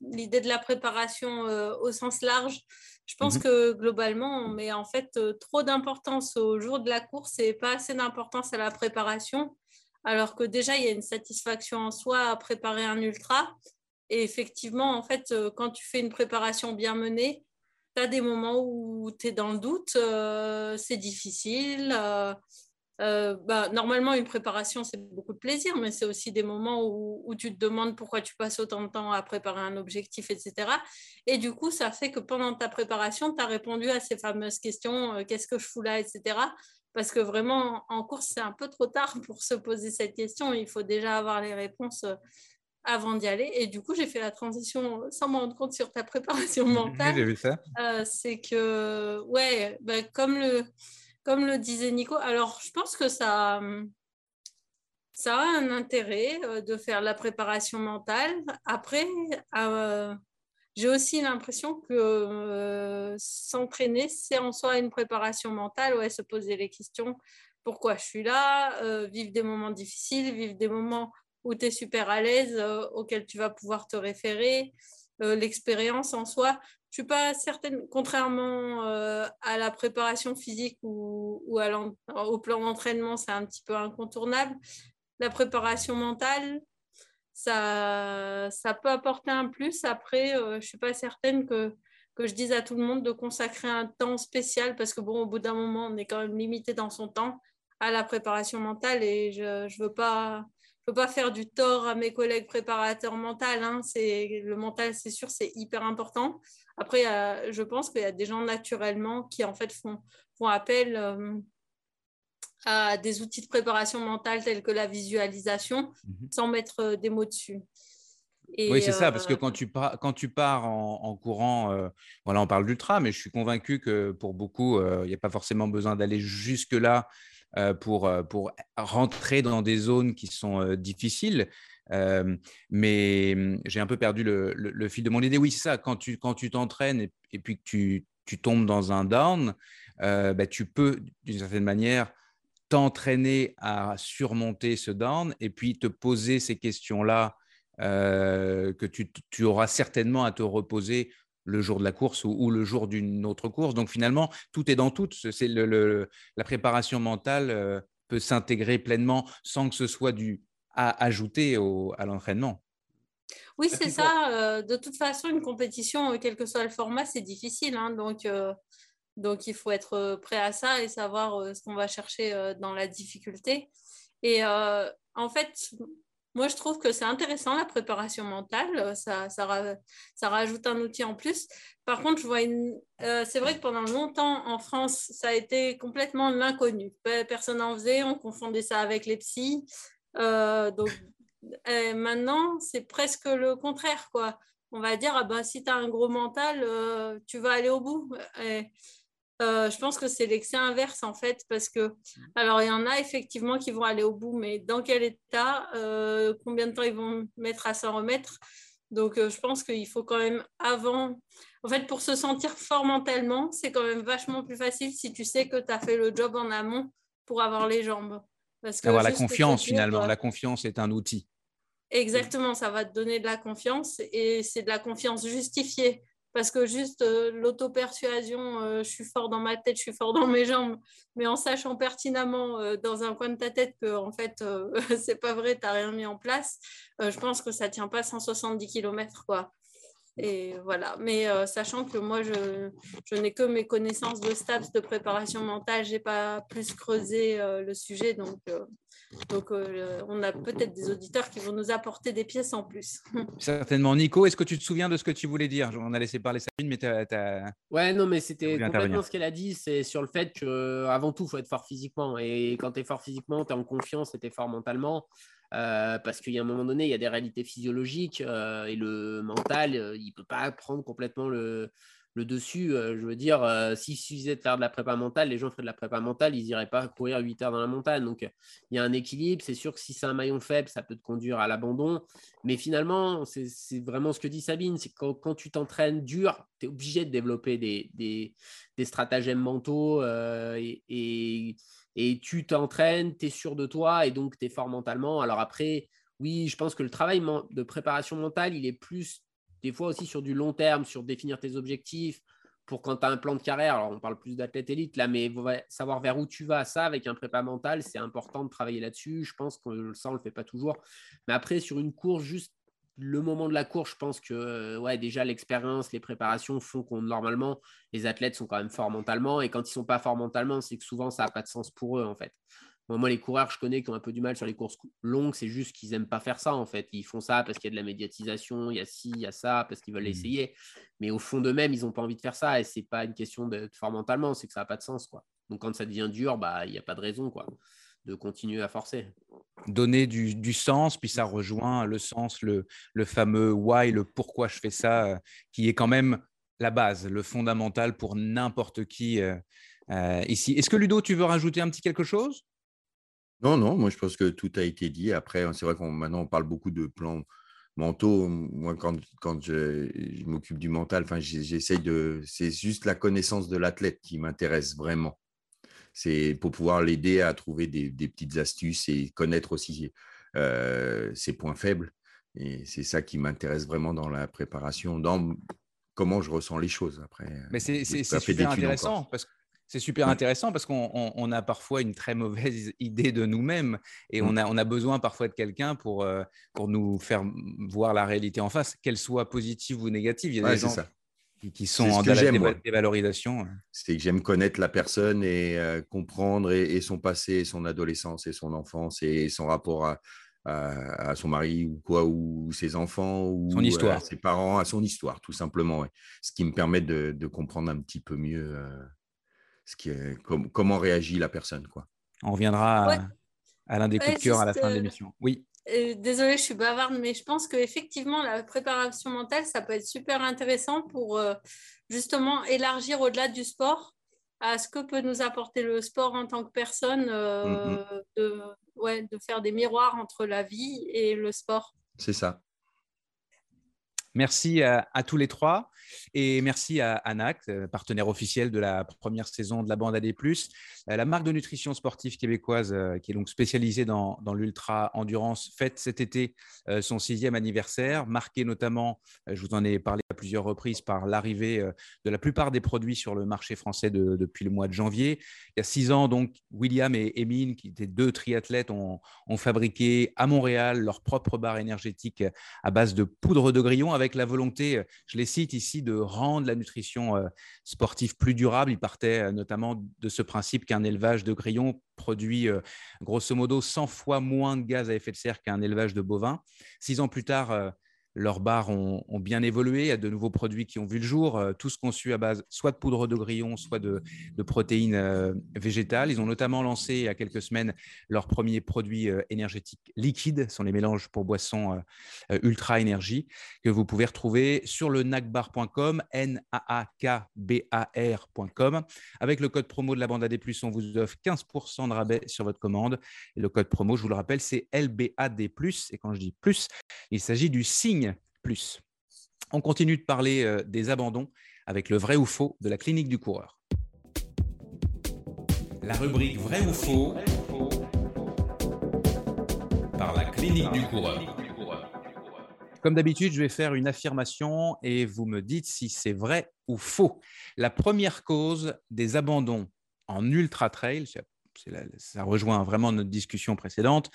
l'idée de la préparation au sens large. Je pense mmh que globalement, on met en fait trop d'importance au jour de la course et pas assez d'importance à la préparation alors que déjà, il y a une satisfaction en soi à préparer un ultra. Et effectivement, en fait, euh, quand tu fais une préparation bien menée, tu as des moments où tu es dans le doute, euh, c'est difficile. Euh, bah, normalement, une préparation, c'est beaucoup de plaisir, mais c'est aussi des moments où, où, tu te demandes pourquoi tu passes autant de temps à préparer un objectif, etc. Et du coup, ça fait que pendant ta préparation, tu as répondu à ces fameuses questions, qu'est-ce que je fous là, etc parce que vraiment, en course, c'est un peu trop tard pour se poser cette question. Il faut déjà avoir les réponses euh, avant d'y aller. Et du coup, j'ai fait la transition sans me rendre compte sur ta préparation mentale. j'ai vu ça. Euh, c'est que, ouais, bah, comme, le, comme le disait Nico, alors je pense que ça, ça a un intérêt euh, de faire la préparation mentale. Après, j'ai aussi l'impression que euh, s'entraîner, c'est en soi une préparation mentale, ouais, se poser les questions, pourquoi je suis là, euh, vivre des moments difficiles, vivre des moments où tu es super à l'aise, euh, auxquels tu vas pouvoir te référer, l'expérience en soi. Je suis pas certaine, contrairement à la préparation physique ou au plan d'entraînement, c'est un petit peu incontournable. La préparation mentale, ça, ça peut apporter un plus. Après, euh, je ne suis pas certaine que, que je dise à tout le monde de consacrer un temps spécial parce que, bon, au bout d'un moment, on est quand même limité dans son temps à la préparation mentale et je ne veux pas pas faire du tort à mes collègues préparateurs mentaux. Hein. Le mental, c'est sûr, c'est hyper important. Après, je pense qu'il y a des gens naturellement qui, en fait, font, font appel euh, à des outils de préparation mentale tels que la visualisation mhm. sans mettre euh, des mots dessus. oui, c'est ça, parce que euh, quand tu, pars, quand tu pars en, courant, euh, voilà, on parle d'ultra, mais je suis convaincu que pour beaucoup, il n'y a pas forcément besoin d'aller jusque-là pour, pour rentrer dans des zones qui sont difficiles. mais hum, j'ai un peu perdu le, le, fil de mon idée. Oui, c'est ça, quand tu quand tu t'entraînes et, et, puis que tu, tu, tombes dans un down, bah, tu peux, d'une certaine manière, t'entraîner à surmonter ce down et puis te poser ces questions-là euh, que tu, auras certainement à te reposer le jour de la course ou, le jour d'une autre course. Donc finalement, tout est dans tout. C'est le, la préparation mentale euh, peut s'intégrer pleinement sans que ce soit du à ajouter au, à l'entraînement. Oui, c'est ça. Euh, de toute façon, une compétition, quel que soit le format, c'est difficile. Hein. donc, donc, il faut être euh, prêt à ça et savoir euh, ce qu'on va chercher euh, dans la difficulté. Et en fait, moi, je trouve que c'est intéressant la préparation mentale. Ça, ça, rajoute un outil en plus. Par contre, je vois c'est vrai que pendant longtemps en France, ça a été complètement l'inconnu. Personne n'en faisait. On confondait ça avec les psys. donc, maintenant, c'est presque le contraire. Quoi. On va dire, ah ben, si tu as un gros mental, tu vas aller au bout. Euh, je pense que c'est l'excès inverse en fait, parce que, alors il y en a effectivement qui vont aller au bout, mais dans quel état, euh, combien de temps ils vont mettre à s'en remettre? Donc euh, je pense qu'il faut quand même avant, en fait, pour se sentir fort mentalement, c'est quand même vachement plus facile si tu sais que tu as fait le job en amont pour avoir les jambes. Parce que avoir la confiance finalement, la confiance est un outil. Exactement, ça va te donner de la confiance et c'est de la confiance justifiée parce que juste euh, l'auto-persuasion, euh, je suis fort dans ma tête, je suis fort dans mes jambes, mais en sachant pertinemment euh, dans un coin de ta tête que en fait c'est pas vrai, tu n'as rien mis en place, je pense que ça tient pas 170 km quoi. Et voilà, mais sachant que moi je, je n'ai que mes connaissances de STAPS de préparation mentale, j'ai pas plus creusé le sujet, donc donc, euh, on a peut-être des auditeurs qui vont nous apporter des pièces en plus. Certainement. Nico, est-ce que tu te souviens de ce que tu voulais dire? On a laissé parler Sabine, mais tu as, Ouais, non, mais c'était complètement ce qu'elle a dit. C'est sur le fait qu'avant tout, il faut être fort physiquement. Et quand tu es fort physiquement, tu es en confiance et tu es fort mentalement. Euh, parce qu'il y a un moment donné, il y a des réalités physiologiques euh, et le mental, il ne peut pas prendre complètement le, le dessus. Euh, je veux dire, euh, s'il suffisait de faire de la prépa mentale, les gens feraient de la prépa mentale, ils n'iraient pas courir 8 heures dans la montagne. Donc, il y a un équilibre. C'est sûr que si c'est un maillon faible, ça peut te conduire à l'abandon. Mais finalement, c'est vraiment ce que dit Sabine c'est quand, quand tu t'entraînes dur, tu es obligé de développer des, stratagèmes mentaux euh, et, et, et, tu t'entraînes, tu es sûr de toi et donc tu es fort mentalement. Alors après, oui, je pense que le travail de préparation mentale, il est plus des fois aussi sur du long terme, sur définir tes objectifs, pour quand tu as un plan de carrière, alors on parle plus d'athlète élite là, mais savoir vers où tu vas, ça avec un prépa mental, c'est important de travailler là-dessus. Je pense que ça, on le fait pas toujours. Mais après, sur une course, juste le moment de la course, je pense que euh, ouais, déjà l'expérience, les préparations font qu'on normalement, les athlètes sont quand même forts mentalement. Et quand ils sont pas forts mentalement, c'est que souvent ça n'a pas de sens pour eux en fait. Moi, les coureurs, je connais qui ont un peu du mal sur les courses longues, c'est juste qu'ils n'aiment pas faire ça, en fait. Ils font ça parce qu'il y a de la médiatisation, il y a ci, il y a ça, parce qu'ils veulent mmh. l'essayer. Mais au fond d'eux-mêmes, ils n'ont pas envie de faire ça. Et ce n'est pas une question de fort mentalement, c'est que ça n'a pas de sens, quoi. Donc, quand ça devient dur, bah, il n'y a pas de raison, quoi, de continuer à forcer. Donner du, sens, puis ça rejoint le sens, le, le fameux why, le pourquoi je fais ça, euh, qui est quand même la base, le fondamental pour n'importe qui euh, euh, ici. Est-ce que Ludo, tu veux rajouter un petit quelque chose? Non, non, moi je pense que tout a été dit. Après, c'est vrai qu'on maintenant on parle beaucoup de plans mentaux. Moi, quand, quand je, m'occupe du mental, enfin, j'essaye de. C'est juste la connaissance de l'athlète qui m'intéresse vraiment. C'est pour pouvoir l'aider à trouver des, petites astuces et connaître aussi euh, ses points faibles. Et c'est ça qui m'intéresse vraiment dans la préparation, dans comment je ressens les choses après. Mais c'est super intéressant parce que c'est super intéressant parce qu'on a parfois une très mauvaise idée de nous-mêmes et on, a, on a besoin parfois de quelqu'un pour, euh, pour nous faire voir la réalité en face, qu'elle soit positive ou négative. Il y a des gens qui, sont en dévalorisation. C'est que j'aime connaître la personne et euh, comprendre et, son passé, son adolescence et son enfance et son rapport à, à, son mari ou quoi, ou ses enfants, ou son histoire. ses parents, à son histoire, tout simplement. Ce qui me permet de, de, comprendre un petit peu mieux. Euh, ce qui est, comment réagit la personne. Quoi. On reviendra à, l'un des coups de cœur à la fin de euh, l'émission. Oui. Euh, désolée, je suis bavarde, mais je pense qu'effectivement, la préparation mentale, ça peut être super intéressant pour euh, justement élargir au-delà du sport à ce que peut nous apporter le sport en tant que personne, mmh de, ouais, de faire des miroirs entre la vie et le sport. C'est ça. Merci à, tous les trois et merci à Anac, euh, partenaire officiel de la première saison de la bande AD+, euh, la marque de nutrition sportive québécoise euh, qui est donc spécialisée dans, l'ultra endurance fête cet été son sixième anniversaire, marqué notamment, je vous en ai parlé à plusieurs reprises, par l'arrivée de la plupart des produits sur le marché français depuis le mois de janvier. Il y a six ans, donc, William et Emine, qui étaient deux triathlètes, ont, ont fabriqué à Montréal leur propre barre énergétique à base de poudre de grillon avec la volonté, je les cite ici, de rendre la nutrition euh, sportive plus durable. Il partait euh, notamment de ce principe qu'un élevage de grillons produit euh, grosso modo 100 fois moins de gaz à effet de serre qu'un élevage de bovins. Six ans plus tard, leurs barres ont, bien évolué. Il y a de nouveaux produits qui ont vu le jour, tous conçus à base soit de poudre de grillon, soit de, protéines végétales. Ils ont notamment lancé il y a quelques semaines leurs premiers produits énergétiques liquides. Ce sont les mélanges pour boissons ultra énergie que vous pouvez retrouver sur le nacbar.com, n a a k b a r.com. Avec le code promo de la bande AD+, on vous offre 15% de rabais sur votre commande. Et le code promo, je vous le rappelle, c'est LBAD+. Et quand je dis plus, il s'agit du signe plus. On continue de parler euh, des abandons avec le vrai ou faux de la clinique du coureur. La rubrique vrai ou faux par la clinique du coureur. Comme d'habitude, je vais faire une affirmation et vous me dites si c'est vrai ou faux. La première cause des abandons en ultra trail, ça rejoint vraiment notre discussion précédente,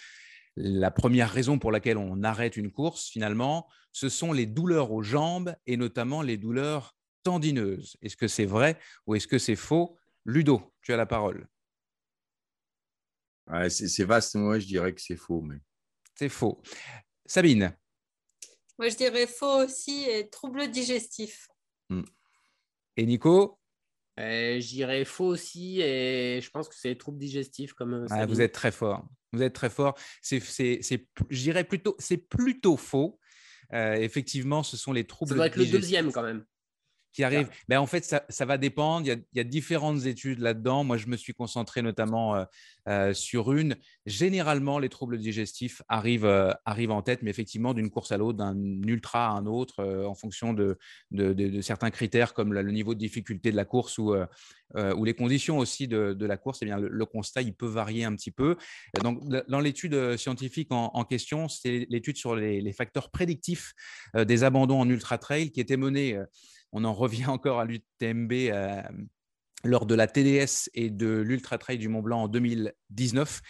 la première raison pour laquelle on arrête une course, finalement, ce sont les douleurs aux jambes et notamment les douleurs tendineuses. Est-ce que c'est vrai ou est-ce que c'est faux? Ludo, tu as la parole. c'est vaste, moi je dirais que c'est faux. Mais... C'est faux. Sabine Moi je dirais faux aussi et troubles digestifs. Hmm. Et Nico? Je dirais faux aussi et je pense que c'est troubles digestifs comme. Ah, vous êtes très fort. Vous êtes très fort. C'est, je dirais plutôt, c'est plutôt faux. Euh, effectivement, ce sont les troubles. Ça doit être le deuxième quand même qui arrive. Ben, en fait, ça, ça va dépendre. Il y, a, différentes études là-dedans. Moi, je me suis concentré notamment euh, euh, sur une. Généralement, les troubles digestifs arrivent, euh, arrivent en tête, mais effectivement, d'une course à l'autre, d'un ultra à un autre, en fonction de, de, de, certains critères comme le niveau de difficulté de la course ou, ou les conditions aussi de, la course. Eh bien, le, constat, il peut varier un petit peu. Donc, dans l'étude scientifique en, question, c'est l'étude sur les, les, facteurs prédictifs des abandons en ultra trail qui était menée on en revient encore à l'UTMB euh, lors de la TDS et de l'Ultra Trail du Mont Blanc en 2019.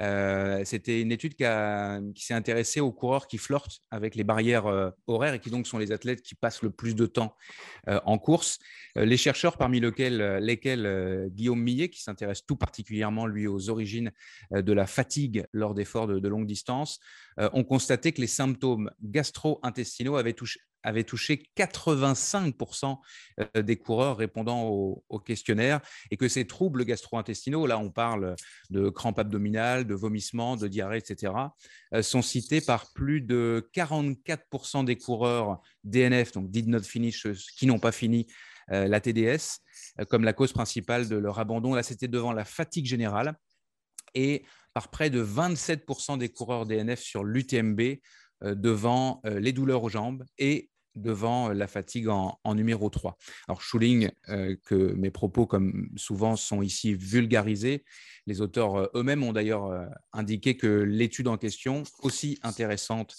Euh, c'était une étude qui, s'est intéressée aux coureurs qui flirtent avec les barrières euh, horaires et qui donc sont les athlètes qui passent le plus de temps en course. les chercheurs, parmi lesquels, Guillaume Millet, qui s'intéresse tout particulièrement lui aux origines de la fatigue lors d'efforts de, de longue distance, ont constaté que les symptômes gastro-intestinaux avaient, touché, avait touché 85% euh, des coureurs répondant au, questionnaire et que ces troubles gastro-intestinaux, là on parle de crampes abdominales, de vomissements, de diarrhée, etc., euh, sont cités par plus de 44% des coureurs DNF, donc did not finish, qui n'ont pas fini euh, la TDS, comme la cause principale de leur abandon. Là, c'était devant la fatigue générale et par près de 27% des coureurs DNF sur l'UTMB euh, devant euh, les douleurs aux jambes et devant euh, la fatigue en, numéro 3. Alors, je souligne que mes propos, comme souvent, sont ici vulgarisés. Les auteurs eux-mêmes ont d'ailleurs indiqué que l'étude en question, aussi intéressante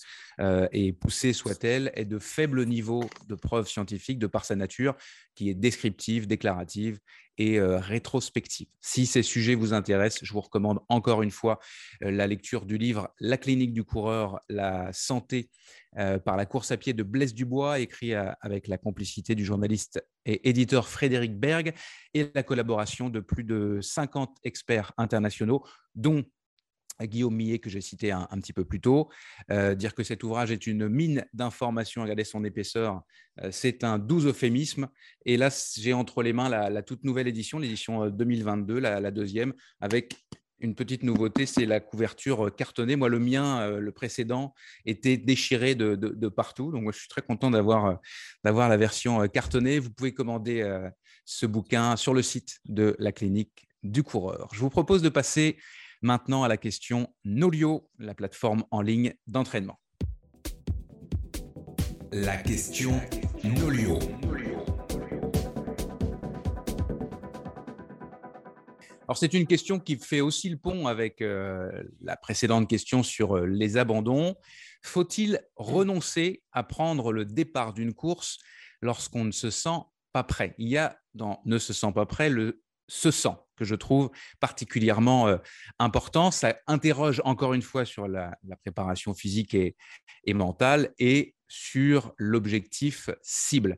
et poussée soit-elle, est de faible niveau de preuve scientifique de par sa nature, qui est descriptive, déclarative et rétrospective. Si ces sujets vous intéressent, je vous recommande encore une fois la lecture du livre La clinique du coureur, la santé par la course à pied de Blaise Dubois, écrit avec la complicité du journaliste et éditeur Frédéric Berg et la collaboration de plus de 50 experts internationaux, dont Guillaume Millet, que j'ai cité un, petit peu plus tôt. Euh, dire que cet ouvrage est une mine d'informations, regardez son épaisseur, euh, c'est un doux euphémisme. Et là, j'ai entre les mains la, toute nouvelle édition, l'édition 2022, euh, la, deuxième, avec une petite nouveauté, c'est la couverture cartonnée. Moi, le mien, le précédent, était déchiré de, partout. Donc, moi, je suis très content d'avoir la version cartonnée. Vous pouvez commander ce bouquin sur le site de la clinique du coureur. Je vous propose de passer Maintenant à la question Nolio, la plateforme en ligne d'entraînement. La question Nolio. Alors c'est une question qui fait aussi le pont avec euh, la précédente question sur euh, les abandons. Faut-il renoncer à prendre le départ d'une course lorsqu'on ne se sent pas prêt? Il y a dans Ne se sent pas prêt le se sent, que je trouve particulièrement euh, important. Ça interroge encore une fois sur la, préparation physique et, mentale et sur l'objectif cible.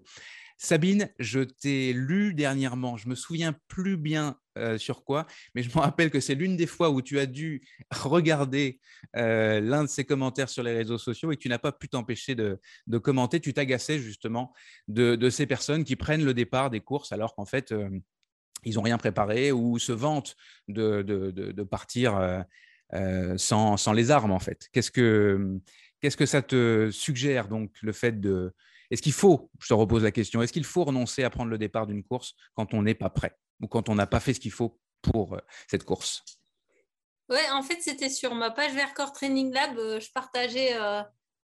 Sabine, je t'ai lu dernièrement, je me souviens plus bien euh, sur quoi, mais je me rappelle que c'est l'une des fois où tu as dû regarder euh, l'un de ces commentaires sur les réseaux sociaux et tu n'as pas pu t'empêcher de, commenter. Tu t'agaçais justement de, ces personnes qui prennent le départ des courses alors qu'en fait, ils n'ont rien préparé ou se vantent de, partir sans, sans, les armes en fait. Qu'est-ce que, que ça te suggère donc le fait de est-ce qu'il faut, je te repose la question, est-ce qu'il faut renoncer à prendre le départ d'une course quand on n'est pas prêt ou quand on n'a pas fait ce qu'il faut pour euh, cette course? Ouais, en fait, c'était sur ma page Vercors Training Lab. Euh, je partageais euh,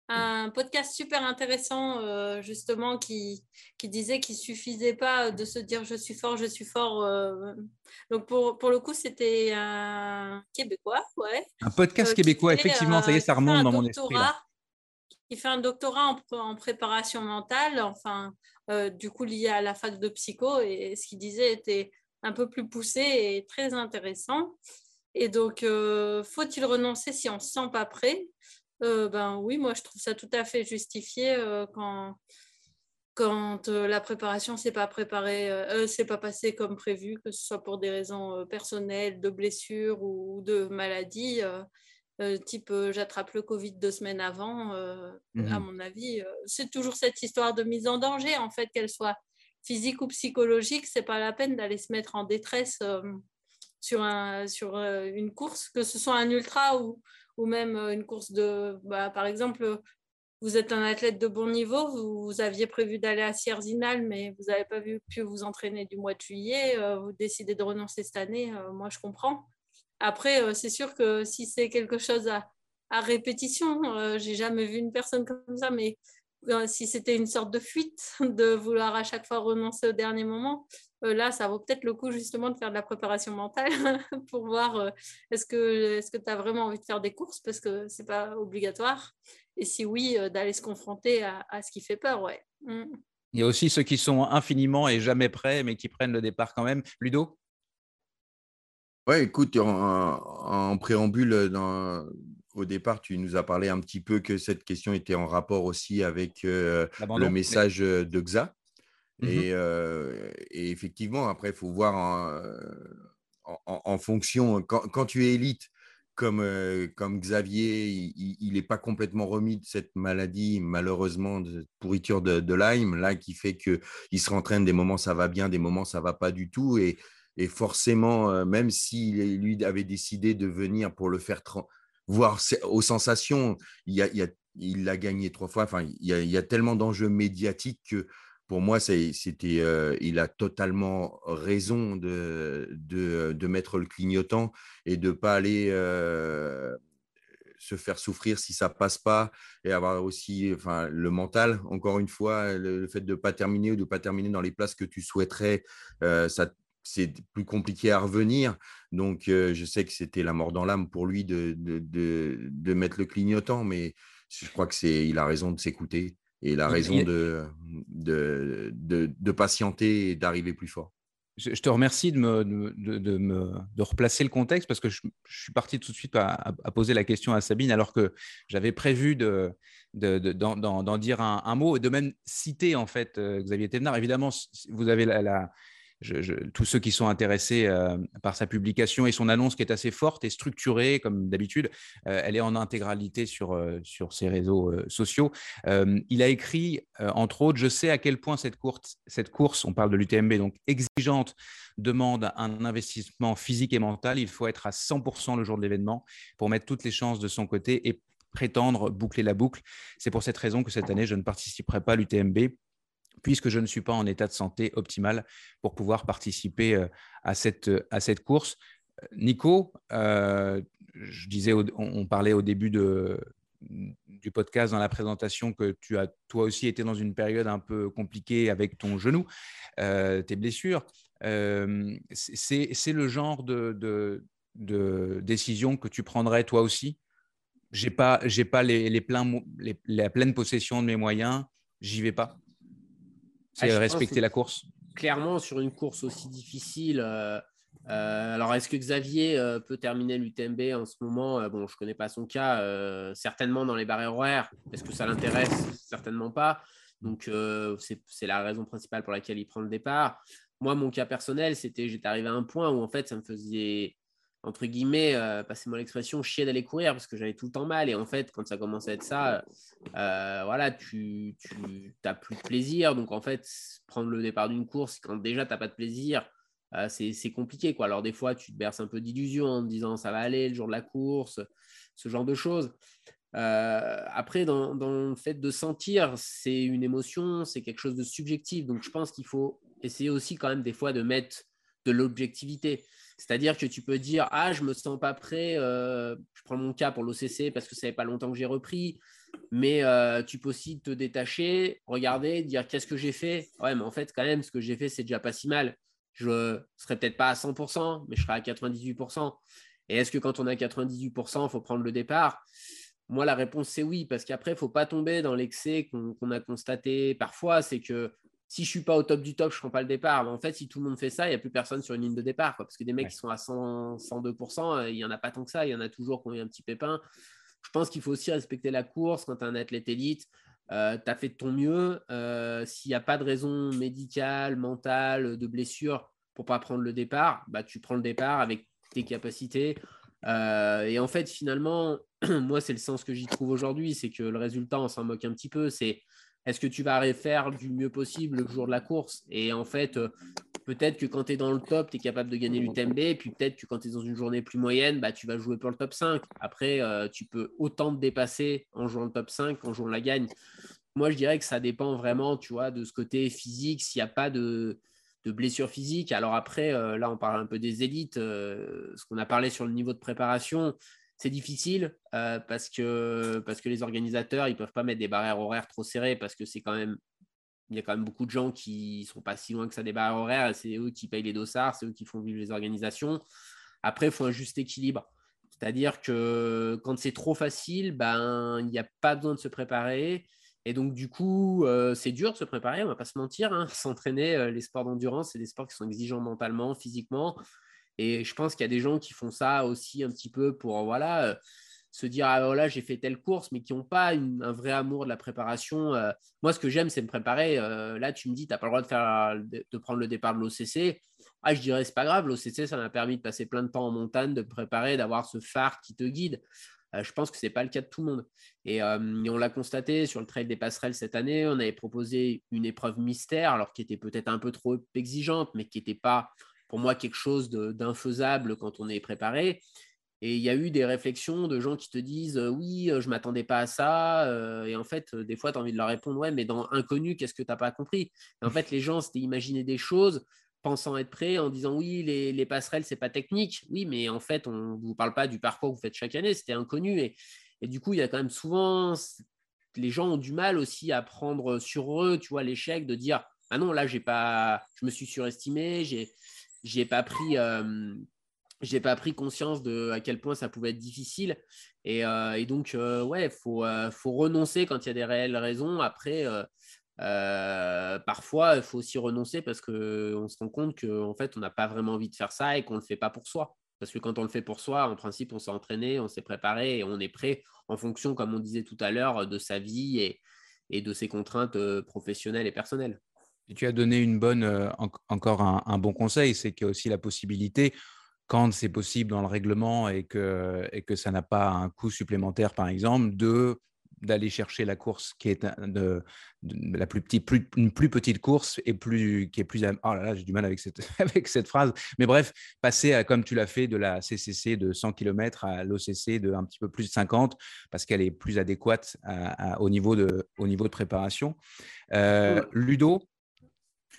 un podcast super intéressant, justement, qui, qui disait qu'il ne suffisait pas de se dire je suis fort, je suis fort. Donc, pour, pour le coup, c'était un Québécois, ouais. Un podcast québécois, effectivement, ça y est, ça remonte dans mon esprit il fait un doctorat en, préparation mentale, enfin, euh, du coup lié à la fac de psycho, et ce qu'il disait était un peu plus poussé et très intéressant. Et donc, euh, faut-il renoncer si on ne se sent pas prêt? Euh, Ben oui, moi je trouve ça tout à fait justifié quand, quand la préparation s'est pas préparée, c'est pas passé comme prévu, que ce soit pour des raisons personnelles, de blessures ou de maladies. Euh, type euh, j'attrape le Covid deux semaines avant, euh, à mmh mon avis, c'est toujours cette histoire de mise en danger, en fait, qu'elle soit physique ou psychologique, c'est pas la peine d'aller se mettre en détresse sur, un, sur une course, que ce soit un ultra ou, ou même une course de, bah, par exemple, vous êtes un athlète de bon niveau, vous, aviez prévu d'aller à Sierzinal, mais vous n'avez pas pu vous entraîner du mois de juillet, vous décidez de renoncer cette année, moi je comprends. Après, euh, c'est sûr que si c'est quelque chose à, répétition, euh, j'ai jamais vu une personne comme ça, mais euh, si c'était une sorte de fuite de vouloir à chaque fois renoncer au dernier moment, là, ça vaut peut-être le coup justement de faire de la préparation mentale pour voir est-ce que est-ce que tu as vraiment envie de faire des courses parce que c'est pas obligatoire? Et si oui, d'aller se confronter à, ce qui fait peur, ouais. Mm. Il y a aussi ceux qui sont infiniment et jamais prêts, mais qui prennent le départ quand même. Ludo? Ouais, écoute, en, préambule, euh, au départ, tu nous as parlé un petit peu que cette question était en rapport aussi avec euh, le message euh, de Xa. Mmh et, effectivement, après, il faut voir en, fonction, quand, tu es élite, comme, comme Xavier, il n'est pas complètement remis de cette maladie, malheureusement, de pourriture de, de Lyme, là, qui fait qu'il se rentraîne des moments ça va bien, des moments ça va pas du tout. Et, et forcément, euh, même s'il lui avait décidé de venir pour le faire voir aux sensations, il, a, il, l'a gagné trois fois. Enfin, il y a, tellement d'enjeux médiatiques que pour moi, c'était, euh, il a totalement raison de, de, mettre le clignotant et de ne pas aller euh, se faire souffrir si ça passe pas et avoir aussi enfin, le mental, encore une fois, le, fait de ne pas terminer ou de ne pas terminer dans les places que tu souhaiterais, ça, c'est plus compliqué à revenir. Donc, je sais que c'était la mort dans l'âme pour lui de, de, mettre le clignotant, mais je crois que c'est, il a raison de s'écouter et il a raison de, de, de, patienter et d'arriver plus fort. Je, te remercie de me, de, me, de replacer le contexte parce que je, suis parti tout de suite à, poser la question à Sabine alors que j'avais prévu de, d'en, dire un, mot et de même citer en fait Xavier Thévenard. Évidemment, vous avez la tous ceux qui sont intéressés euh, par sa publication et son annonce qui est assez forte et structurée, comme d'habitude, euh, elle est en intégralité sur, euh, sur ses réseaux sociaux. il a écrit, entre autres, je sais à quel point cette course, cette course on parle de l'UTMB, donc exigeante, demande un investissement physique et mental. Il faut être à 100% le jour de l'événement pour mettre toutes les chances de son côté et prétendre boucler la boucle. C'est pour cette raison que cette année, je ne participerai pas à l'UTMB puisque je ne suis pas en état de santé optimal pour pouvoir participer euh, à cette, à cette course. Nico, euh, je disais, on, parlait au début du podcast dans la présentation que tu as toi aussi été dans une période un peu compliquée avec ton genou, euh, tes blessures. c'est le genre de, décision que tu prendrais toi aussi? J'ai pas, pas les, les pleins, la pleine possession de mes moyens, j'y vais pas? C'est ah, respecter la course. Clairement, sur une course aussi difficile. Euh, euh, alors, est-ce que Xavier euh, peut terminer l'UTMB en ce moment? Bon, je ne connais pas son cas. certainement dans les barrières horaires. Est-ce que ça l'intéresse? Certainement pas. Donc, c'est c'est la raison principale pour laquelle il prend le départ. Moi, mon cas personnel, c'était j'étais arrivé à un point où en fait, ça me faisait entre guillemets, euh, passez-moi l'expression, chier d'aller courir parce que j'avais tout le temps mal. Et en fait, quand ça commence à être ça, euh, voilà, tu, tu as plus de plaisir. Donc en fait, prendre le départ d'une course, quand déjà tu n'as pas de plaisir, euh, c'est compliqué. Quoi. Alors des fois, tu te berces un peu d'illusion en te disant ça va aller le jour de la course, ce genre de choses. Après, dans, dans le fait de sentir, c'est une émotion, c'est quelque chose de subjectif. Donc je pense qu'il faut essayer aussi quand même des fois de mettre de l'objectivité. C'est-à-dire que tu peux dire Ah, je me sens pas prêt. euh, je prends mon cas pour l'OCC parce que ça fait pas longtemps que j'ai repris. Mais euh, tu peux aussi te détacher, regarder, dire Qu'est-ce que j'ai fait? Ouais, mais en fait, quand même, ce que j'ai fait, c'est déjà pas si mal. Je serai peut-être pas à 100%, mais je serai à 98%. Et est-ce que quand on a 98%, il faut prendre le départ? Moi, la réponse, c'est oui, parce qu'après, il ne faut pas tomber dans l'excès qu'on a constaté parfois. C'est que si je suis pas au top du top, je prends pas le départ. Mais en fait, si tout le monde fait ça, il n'y a plus personne sur une ligne de départ. Quoi. Parce que des mecs Ouais. qui sont à 100, 102%, euh, il n'y en a pas tant que ça. Il y en a toujours qui ont eu un petit pépin. Je pense qu'il faut aussi respecter la course quand tu es un athlète élite. tu as fait de ton mieux. Euh, S'il n'y a pas de raison médicale, mentale, de blessure pour pas prendre le départ, bah, tu prends le départ avec tes capacités. Euh, et en fait, finalement, moi, c'est le sens que j'y trouve aujourd'hui. C'est que le résultat, on s'en moque un petit peu. C'est est-ce que tu vas faire du mieux possible le jour de la course? Et en fait, euh, peut-être que quand tu es dans le top, tu es capable de gagner l'UTMB. Et puis peut-être que quand tu es dans une journée plus moyenne, bah, tu vas jouer pour le top 5. Après, euh, tu peux autant te dépasser en jouant le top 5 qu'en jouant la gagne. Moi, je dirais que ça dépend vraiment, tu vois, de ce côté physique. S'il n'y a pas de, de blessure physique. Alors après, euh, là, on parle un peu des élites. ce qu'on a parlé sur le niveau de préparation, c'est difficile euh, parce, que, les organisateurs, ils ne peuvent pas mettre des barrières horaires trop serrées parce que c'est quand même. Il y a quand même beaucoup de gens qui ne sont pas si loin que ça des barrières horaires. C'est eux qui payent les dossards, c'est eux qui font vivre les organisations. Après, il faut un juste équilibre. C'est-à-dire que quand c'est trop facile, ben, il n'y a pas besoin de se préparer. Et donc, du coup, euh, c'est dur de se préparer, on ne va pas se mentir. hein. S'entraîner, euh, les sports d'endurance, c'est des sports qui sont exigeants mentalement, physiquement. Et je pense qu'il y a des gens qui font ça aussi un petit peu pour voilà, euh, se dire Ah voilà, j'ai fait telle course, mais qui n'ont pas un vrai amour de la préparation. Euh, moi, ce que j'aime, c'est me préparer. Euh, là, tu me dis Tu n'as pas le droit de, faire, de, prendre le départ de l'OCC. Ah, je dirais, c'est pas grave. L'OCC, ça m'a permis de passer plein de temps en montagne, de préparer, d'avoir ce phare qui te guide. Je pense que ce n'est pas le cas de tout le monde. Et, et on l'a constaté sur le trail des passerelles cette année, on avait proposé une épreuve mystère, alors qui était peut-être un peu trop exigeante, mais qui n'était pas pour moi quelque chose d'infaisable quand on est préparé. Et il y a eu des réflexions de gens qui te disent euh, oui, euh, je ne m'attendais pas à ça. euh, et en fait, des fois, tu as envie de leur répondre ouais, mais dans inconnu, qu'est-ce que tu n'as pas compris? En fait, les gens s'étaient imaginé des choses pensant être prêts, en disant oui, les, les passerelles, c'est pas technique. Oui, mais en fait, on ne vous parle pas du parcours que vous faites chaque année, c'était inconnu. Et, et du coup, il y a quand même souvent, les gens ont du mal aussi à prendre sur eux, tu vois, l'échec, de dire ah non, là, j'ai pas, je me suis surestimé, j'ai pas pris. euh, j'ai pas pris conscience de à quel point ça pouvait être difficile. Et, euh, et donc euh, ouais faut euh, faut renoncer quand il y a des réelles raisons. Après parfois il faut aussi renoncer parce que on se rend compte qu'en fait on n'a pas vraiment envie de faire ça et qu'on le fait pas pour soi. Parce que quand on le fait pour soi en principe on s'est entraîné on s'est préparé et on est prêt en fonction comme on disait tout à l'heure de sa vie et, et de ses contraintes professionnelles et personnelles Et tu as donné une bonne, euh, en- encore un, un bon conseil, c'est qu'il y a aussi la possibilité, quand c'est possible dans le règlement et que, et que ça n'a pas un coût supplémentaire, par exemple, de d'aller chercher la course qui est de, de la plus petite, plus, une plus petite course et plus qui est plus. Oh là là, j'ai du mal avec cette, avec cette phrase. Mais bref, passer à, comme tu l'as fait de la CCC de 100 km à l'OCC de un petit peu plus de 50 parce qu'elle est plus adéquate à- à- au, niveau de, au niveau de préparation. Euh. Ludo,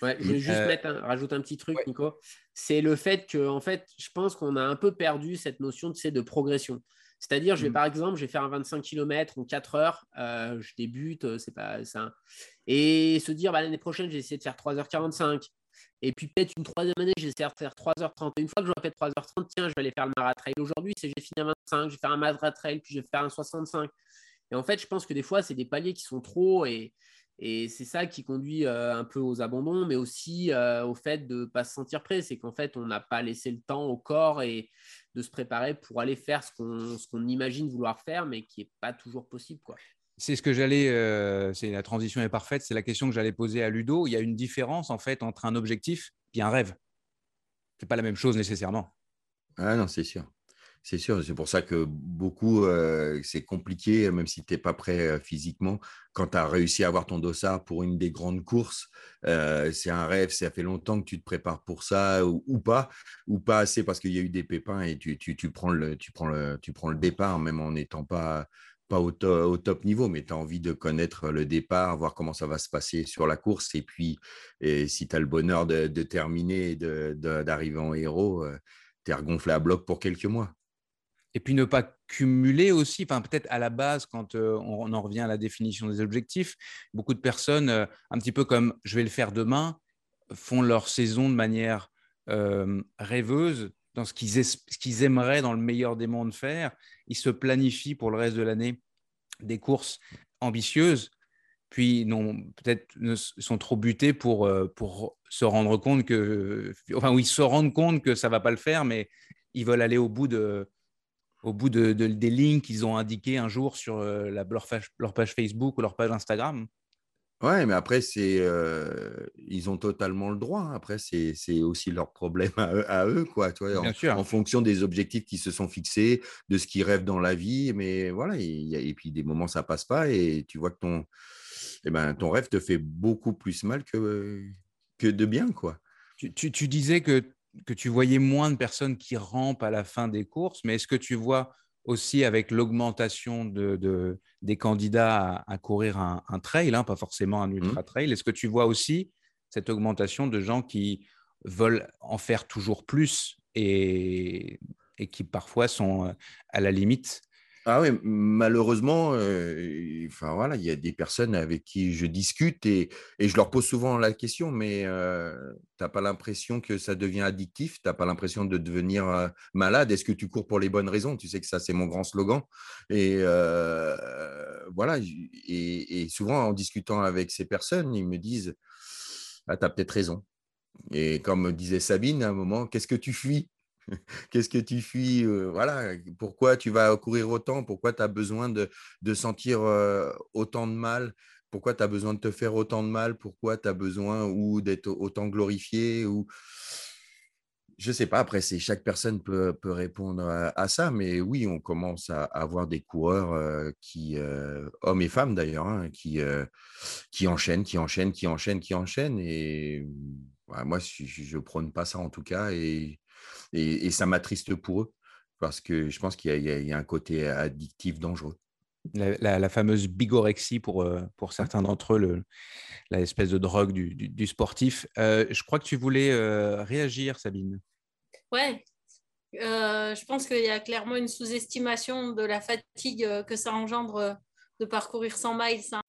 Ouais, je vais juste Euh, mettre un- rajouter un petit truc, ouais. Nico. C'est le fait que, en fait, je pense qu'on a un peu perdu cette notion tu sais, de progression. C'est-à-dire, je vais Mhm. par exemple, je vais faire un 25 km en 4 heures, euh, je débute, euh, c'est pas ça. Et se dire, bah, l'année prochaine, j'ai essayé de faire 3h45. Et puis peut-être une troisième année, j'essaie de faire 3h30. Et une fois que j'aurai fait 3h30, tiens, je vais aller faire le maratrail. Aujourd'hui, c'est j'ai fini à 25, je vais faire un maratrail, puis je vais faire un 65. Et en fait, je pense que des fois, c'est des paliers qui sont trop et, et c'est ça qui conduit euh, un peu aux abandons, mais aussi euh, au fait de ne pas se sentir prêt. C'est qu'en fait, on n'a pas laissé le temps au corps et de se préparer pour aller faire ce qu'on ce qu'on imagine vouloir faire, mais qui n'est pas toujours possible. Quoi. C'est ce que j'allais. euh, c'est la transition est parfaite. C'est la question que j'allais poser à Ludo. Il y a une différence en fait entre un objectif et un rêve. C'est pas la même chose nécessairement. Ah non, c'est sûr. C'est sûr. C'est pour ça que beaucoup, euh, c'est compliqué, même si tu n'es pas prêt euh, physiquement. Quand tu as réussi à avoir ton dossard pour une des grandes courses, euh, c'est un rêve. Ça fait longtemps que tu te prépares pour ça ou, pas, ou pas assez parce qu'il y a eu des pépins et tu, prends, le, tu, prends le, tu prends le départ, même en n'étant pas, au, to- au top niveau, mais tu as envie de connaître le départ, voir comment ça va se passer sur la course. Et puis, et si tu as le bonheur de, de terminer d'arriver en héros, tu es regonflé à bloc pour quelques mois. Et puis ne pas cumuler aussi, enfin peut-être à la base, quand euh, on en revient à la définition des objectifs, beaucoup de personnes, euh, un petit peu comme je vais le faire demain, font leur saison de manière euh, rêveuse dans ce qu'ils aimeraient dans le meilleur des mondes faire. Ils se planifient pour le reste de l'année des courses ambitieuses, puis peut-être ne sont trop butés pour, se rendre compte que, enfin oui, se rendent compte que ça va pas le faire, mais ils veulent aller au bout de, au bout de, de- des lignes qu'ils ont indiquées un jour sur euh, la- leur, page, leur page Facebook ou leur page Instagram. Ouais, mais après, c'est, euh, ils ont totalement le droit. Après, c'est, c'est aussi leur problème à eux, à eux, quoi. Tu vois, en, sûr. en fonction des objectifs qui se sont fixés, de ce qu'ils rêvent dans la vie. Mais voilà, et puis des moments, ça passe pas et tu vois que ton, eh ben, ton rêve te fait beaucoup plus mal que, que de bien, quoi. Tu, tu- tu disais que, que tu voyais moins de personnes qui rampent à la fin des courses, mais est-ce que tu vois aussi avec l'augmentation de, de- des candidats à, à courir un, un trail, hein, pas forcément un ultra trail, est-ce que tu vois aussi cette augmentation de gens qui veulent en faire toujours plus et, et qui parfois sont euh, à la limite Ah oui, malheureusement, euh, enfin voilà, il y a des personnes avec qui je discute et, et je leur pose souvent la question, mais euh, tu n'as pas l'impression que ça devient addictif, tu n'as pas l'impression de devenir euh, malade, est-ce que tu cours pour les bonnes raisons? Tu sais que ça, c'est mon grand slogan. Et euh, voilà, et, souvent en discutant avec ces personnes, ils me disent, ah, tu as peut-être raison. Et comme disait Sabine à un moment, qu'est-ce que tu fuis? Qu'est-ce que tu fuis Voilà, pourquoi tu vas courir autant? Pourquoi tu as besoin de, de sentir autant de mal? Pourquoi tu as besoin de te faire autant de mal? Pourquoi tu as besoin ou d'être autant glorifié ou je sais pas, après, c'est chaque personne peut, peut répondre à, ça, mais oui, on commence à, avoir des coureurs qui, hommes et femmes d'ailleurs, hein, qui, qui enchaînent, qui enchaînent, qui enchaînent, qui enchaînent. Et ouais, moi, je, je prône pas ça en tout cas, et, et, et ça m'attriste pour eux, parce que je pense qu'il y, a- y y un côté addictif dangereux. la, la- la fameuse bigorexie pour, euh, pour certains d'entre eux, le- la espèce de drogue du, du- du sportif. Euh, je crois que tu voulais euh, réagir, Sabine. Ouais. Euh, je pense qu'il y a clairement une sous-estimation de la fatigue que ça engendre de parcourir 100 miles. hein.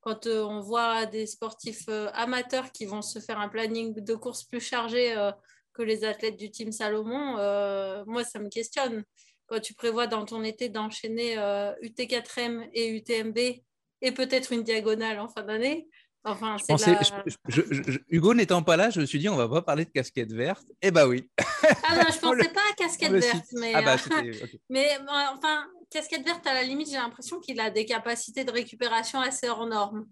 Quand euh, on voit des sportifs euh, amateurs qui vont se faire un planning de course plus chargé euh, que les athlètes du Team Salomon, euh, moi, ça me questionne. Quand tu prévois dans ton été d'enchaîner euh, UT4M et UTMB et peut-être une diagonale en fin d'année, enfin, Je c'est pensais- la... je- je- Hugo n'étant pas là, je me suis dit, on va pas parler de casquette verte. Eh bah oui. Ah non, je le- pensais pas à casquette verte, mais... Ah bah, euh. Mais euh, enfin, casquette verte, à la limite, j'ai l'impression qu'il a des capacités de récupération assez hors normes.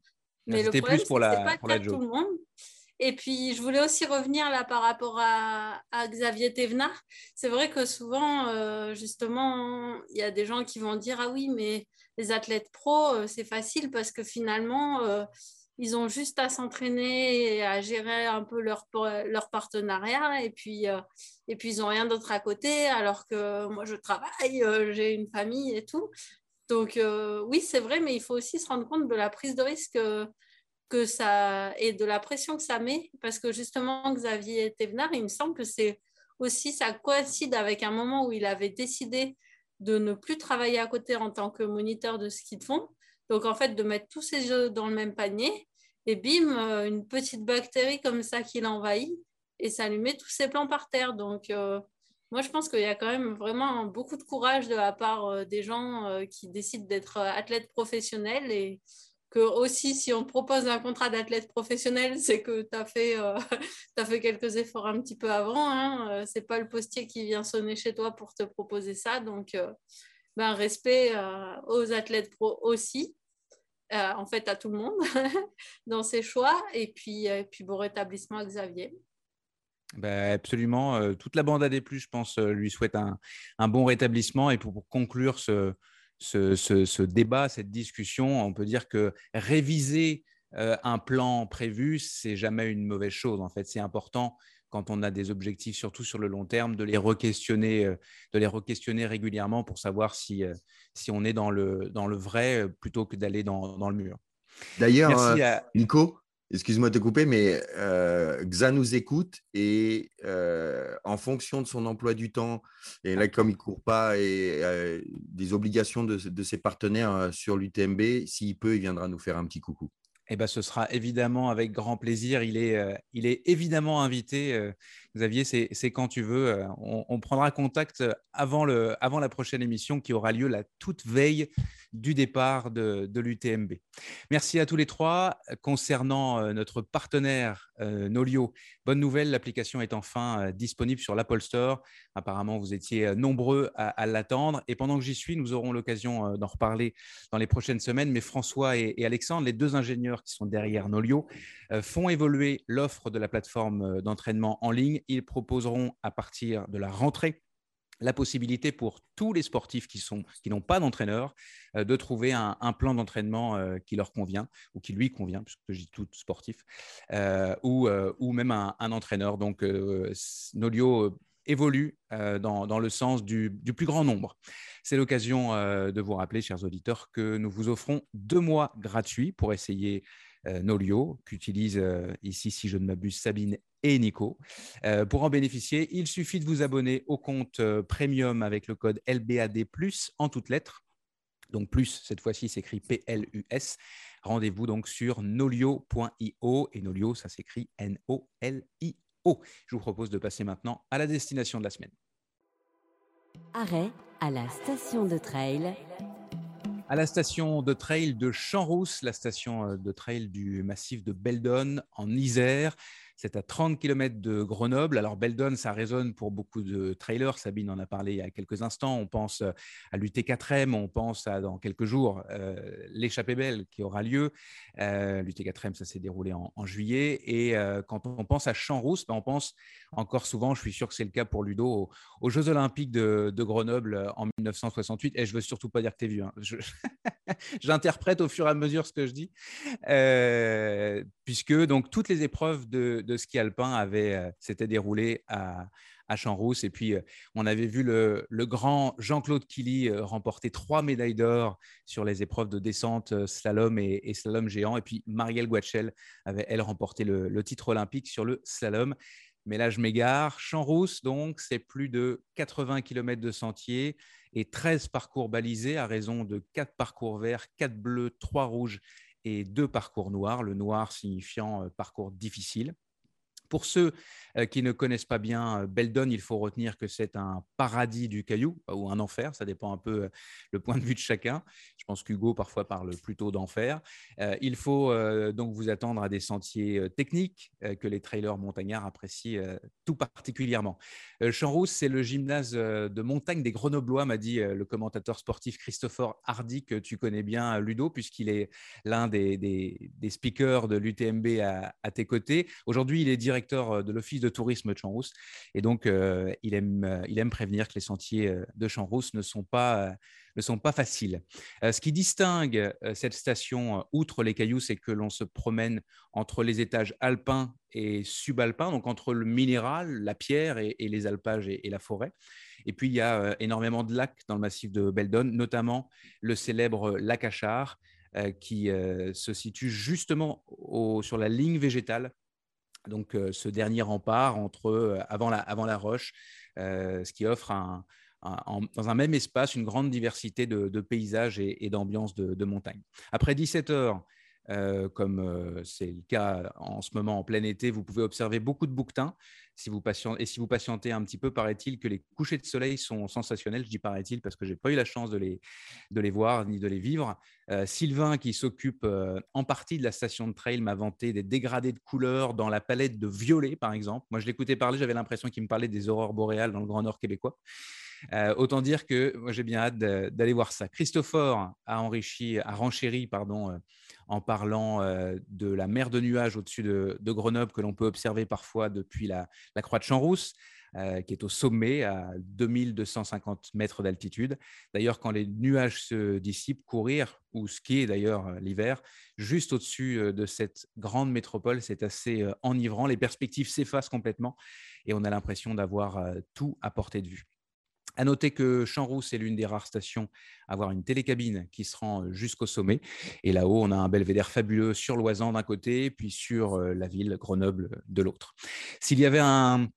Mais le C'était problème, plus pour c'est que la- pas pour la tout le monde. Et puis, je voulais aussi revenir là par rapport à, Xavier Thévenard. C'est vrai que souvent, euh, justement, il y a des gens qui vont dire Ah oui, mais les athlètes pros, euh, c'est facile parce que finalement, euh, ils ont juste à s'entraîner et à gérer un peu leur, leur partenariat. Et puis, et puis, ils n'ont rien d'autre à côté, alors que moi, je travaille, j'ai une famille et tout. Donc, oui, c'est vrai, mais il faut aussi se rendre compte de la prise de risque que ça et de la pression que ça met. Parce que justement, Xavier Thévenard, il me semble que c'est aussi, ça coïncide avec un moment où il avait décidé de ne plus travailler à côté en tant que moniteur de ski de fond. Donc, en fait, de mettre tous ses œufs dans le même panier. Et bim, euh, une petite bactérie comme ça qui l'envahit et ça lui met tous ses plans par terre. Donc, euh, moi, je pense qu'il y a quand même vraiment beaucoup de courage de la part euh, des gens qui décident d'être athlètes professionnels et que aussi, si on propose un contrat d'athlète professionnel, c'est que tu as, fait, euh, fait quelques efforts un petit peu avant. Hein. Euh, c'est pas le postier qui vient sonner chez toi pour te proposer ça. Donc, euh, ben, respect euh, aux athlètes pro aussi. en fait à tout le monde dans ses choix. Et puis, puis bon rétablissement à Xavier. Ben, absolument. toute la bande AD+, je pense, lui souhaite un, un bon rétablissement. Et pour conclure ce, ce, ce, ce, débat, cette discussion, on peut dire que réviser un plan prévu, c'est jamais une mauvaise chose. En fait, c'est important quand on a des objectifs, surtout sur le long terme, de les re-questionner, de les re-questionner régulièrement pour savoir si, si on est dans le, dans le vrai plutôt que d'aller dans, dans, le mur. D'ailleurs, euh, Nico, excuse-moi de te couper, mais euh, Xa nous écoute et euh, en fonction de son emploi du temps, et là, comme il ne court pas, et des obligations de, ses partenaires sur l'UTMB, s'il peut, il viendra nous faire un petit coucou. Eh ben, ce sera évidemment avec grand plaisir. Euh, il est évidemment invité. Euh, Xavier, c'est quand tu veux. Euh, on, prendra contact avant, le, avant la prochaine émission qui aura lieu la toute veille du départ de, de l'UTMB. Merci à tous les trois. Concernant notre partenaire Nolio, bonne nouvelle, l'application est enfin disponible sur l'Apple Store. Apparemment, vous étiez nombreux à, l'attendre. Et pendant que j'y suis, nous aurons l'occasion d'en reparler dans les prochaines semaines. Mais François et, Alexandre, les deux ingénieurs qui sont derrière Nolio, euh, font évoluer l'offre de la plateforme euh, d'entraînement en ligne. Ils proposeront à partir de la rentrée la possibilité pour tous les sportifs qui n'ont qui pas d'entraîneur euh, de trouver un, plan d'entraînement qui leur convient ou qui lui convient, puisque je dis tout sportif, ou, ou, même un, entraîneur. Donc, Nolio évolue dans, dans, le sens du, du plus grand nombre. C'est l'occasion de vous rappeler, chers auditeurs, que nous vous offrons deux mois gratuits pour essayer euh, Nolio, qu'utilisent euh, ici, si je ne m'abuse, Sabine et Nico. Euh, pour en bénéficier, il suffit de vous abonner au compte premium avec le code LBAD, en toutes lettres. Donc, plus, cette fois-ci, s'écrit P-L-U-S. Rendez-vous donc sur nolio.io. Et Nolio, ça s'écrit N-O-L-I-O. Je vous propose de passer maintenant à la destination de la semaine. Arrêt à la station de trail à la station de trail de Champs-Rousse, la station euh, de trail du massif de Beldon en Isère. C'est à 30 km de Grenoble. Alors, Beldon, ça résonne pour beaucoup de trailers. Sabine en a parlé il y a quelques instants. On pense à l'UT4M, on pense à dans quelques jours euh, l'échappée belle qui aura lieu. Euh, L'UT4M, ça s'est déroulé en, juillet. Et euh, quand on pense à Champs-Rousse, ben, on pense encore souvent, je suis sûr que c'est le cas pour Ludo, aux, Jeux Olympiques de, Grenoble en 1968. Et je veux surtout pas dire que tu es vieux. Hein. J'interprète au fur et à mesure ce que je dis. puisque donc toutes les épreuves de, de ski alpin avait, euh, s'était déroulé à, à Champs-Rousse. Et puis, euh, on avait vu le, grand Jean-Claude Killy euh, remporter trois médailles d'or sur les épreuves de descente, slalom et, slalom géant. Et puis, Marielle Guachel avait, elle, remporté le, titre olympique sur le slalom. Mais là, je m'égare. Champs-Rousse, donc, c'est plus de 80 km de sentiers et 13 parcours balisés à raison de 4 parcours verts, 4 bleus, 3 rouges et 2 parcours noirs. Le noir signifiant parcours difficile. Pour ceux euh, qui ne connaissent pas bien euh, Beldon, il faut retenir que c'est un paradis du caillou ou un enfer, ça dépend un peu euh, le point de vue de chacun. Je pense qu'Hugo parfois parle plutôt d'enfer. il faut donc vous attendre à des sentiers techniques que les trailers montagnards apprécient tout particulièrement. Champs-Rousse, c'est le gymnase de montagne des Grenoblois, m'a dit le commentateur sportif Christopher Hardy, que tu connais bien, Ludo, puisqu'il est l'un des, speakers de l'UTMB à, à tes côtés. Aujourd'hui, il est directeur euh, de l'Office de tourisme de Champs-Rousse. Et donc, euh, il, aime, euh, il aime prévenir que les sentiers de Champs-Rousse ne sont pas ne sont pas faciles. ce qui distingue cette station, outre les cailloux, c'est que l'on se promène entre les étages alpins et subalpins, donc entre le minéral, la pierre et, les alpages et, la forêt. Et puis, il y a énormément de lacs dans le massif de Beldon, notamment le célèbre lac Achard, qui se situe justement sur la ligne végétale donc euh, ce dernier rempart entre euh, avant la, avant la roche, euh, ce qui offre dans un même espace une grande diversité de, paysages et, d'ambiances de, montagne. Après 17 heures, comme c'est le cas en ce moment en plein été, vous pouvez observer beaucoup de bouquetins si vous patientez, et si vous patientez un petit peu, paraît-il que les couchers de soleil sont sensationnels. Je dis paraît-il parce que je n'ai pas eu la chance de les, voir ni de les vivre. Sylvain, qui s'occupe en partie de la station de trail, m'a vanté des dégradés de couleurs dans la palette de violet, par exemple. Moi, je l'écoutais parler, j'avais l'impression qu'il me parlait des aurores boréales dans le Grand Nord québécois. Euh, autant dire que j'ai bien hâte d'aller voir ça. Christopher a enrichi, a renchéri, pardon, euh, en parlant euh, de la mer de nuages au-dessus de, Grenoble que l'on peut observer parfois depuis la, croix de Champs-Rousse, qui est au sommet à 2250 mètres d'altitude. D'ailleurs, quand les nuages se dissipent, courir ou skier d'ailleurs l'hiver, juste au-dessus de cette grande métropole, c'est assez enivrant. Les perspectives s'effacent complètement et on a l'impression d'avoir tout à portée de vue. À noter que Champs-Rousse est l'une des rares stations à avoir une télécabine qui se rend jusqu'au sommet. Et là-haut, on a un belvédère fabuleux sur l'Oisan d'un côté, puis sur la ville Grenoble de l'autre. S'il y avait un,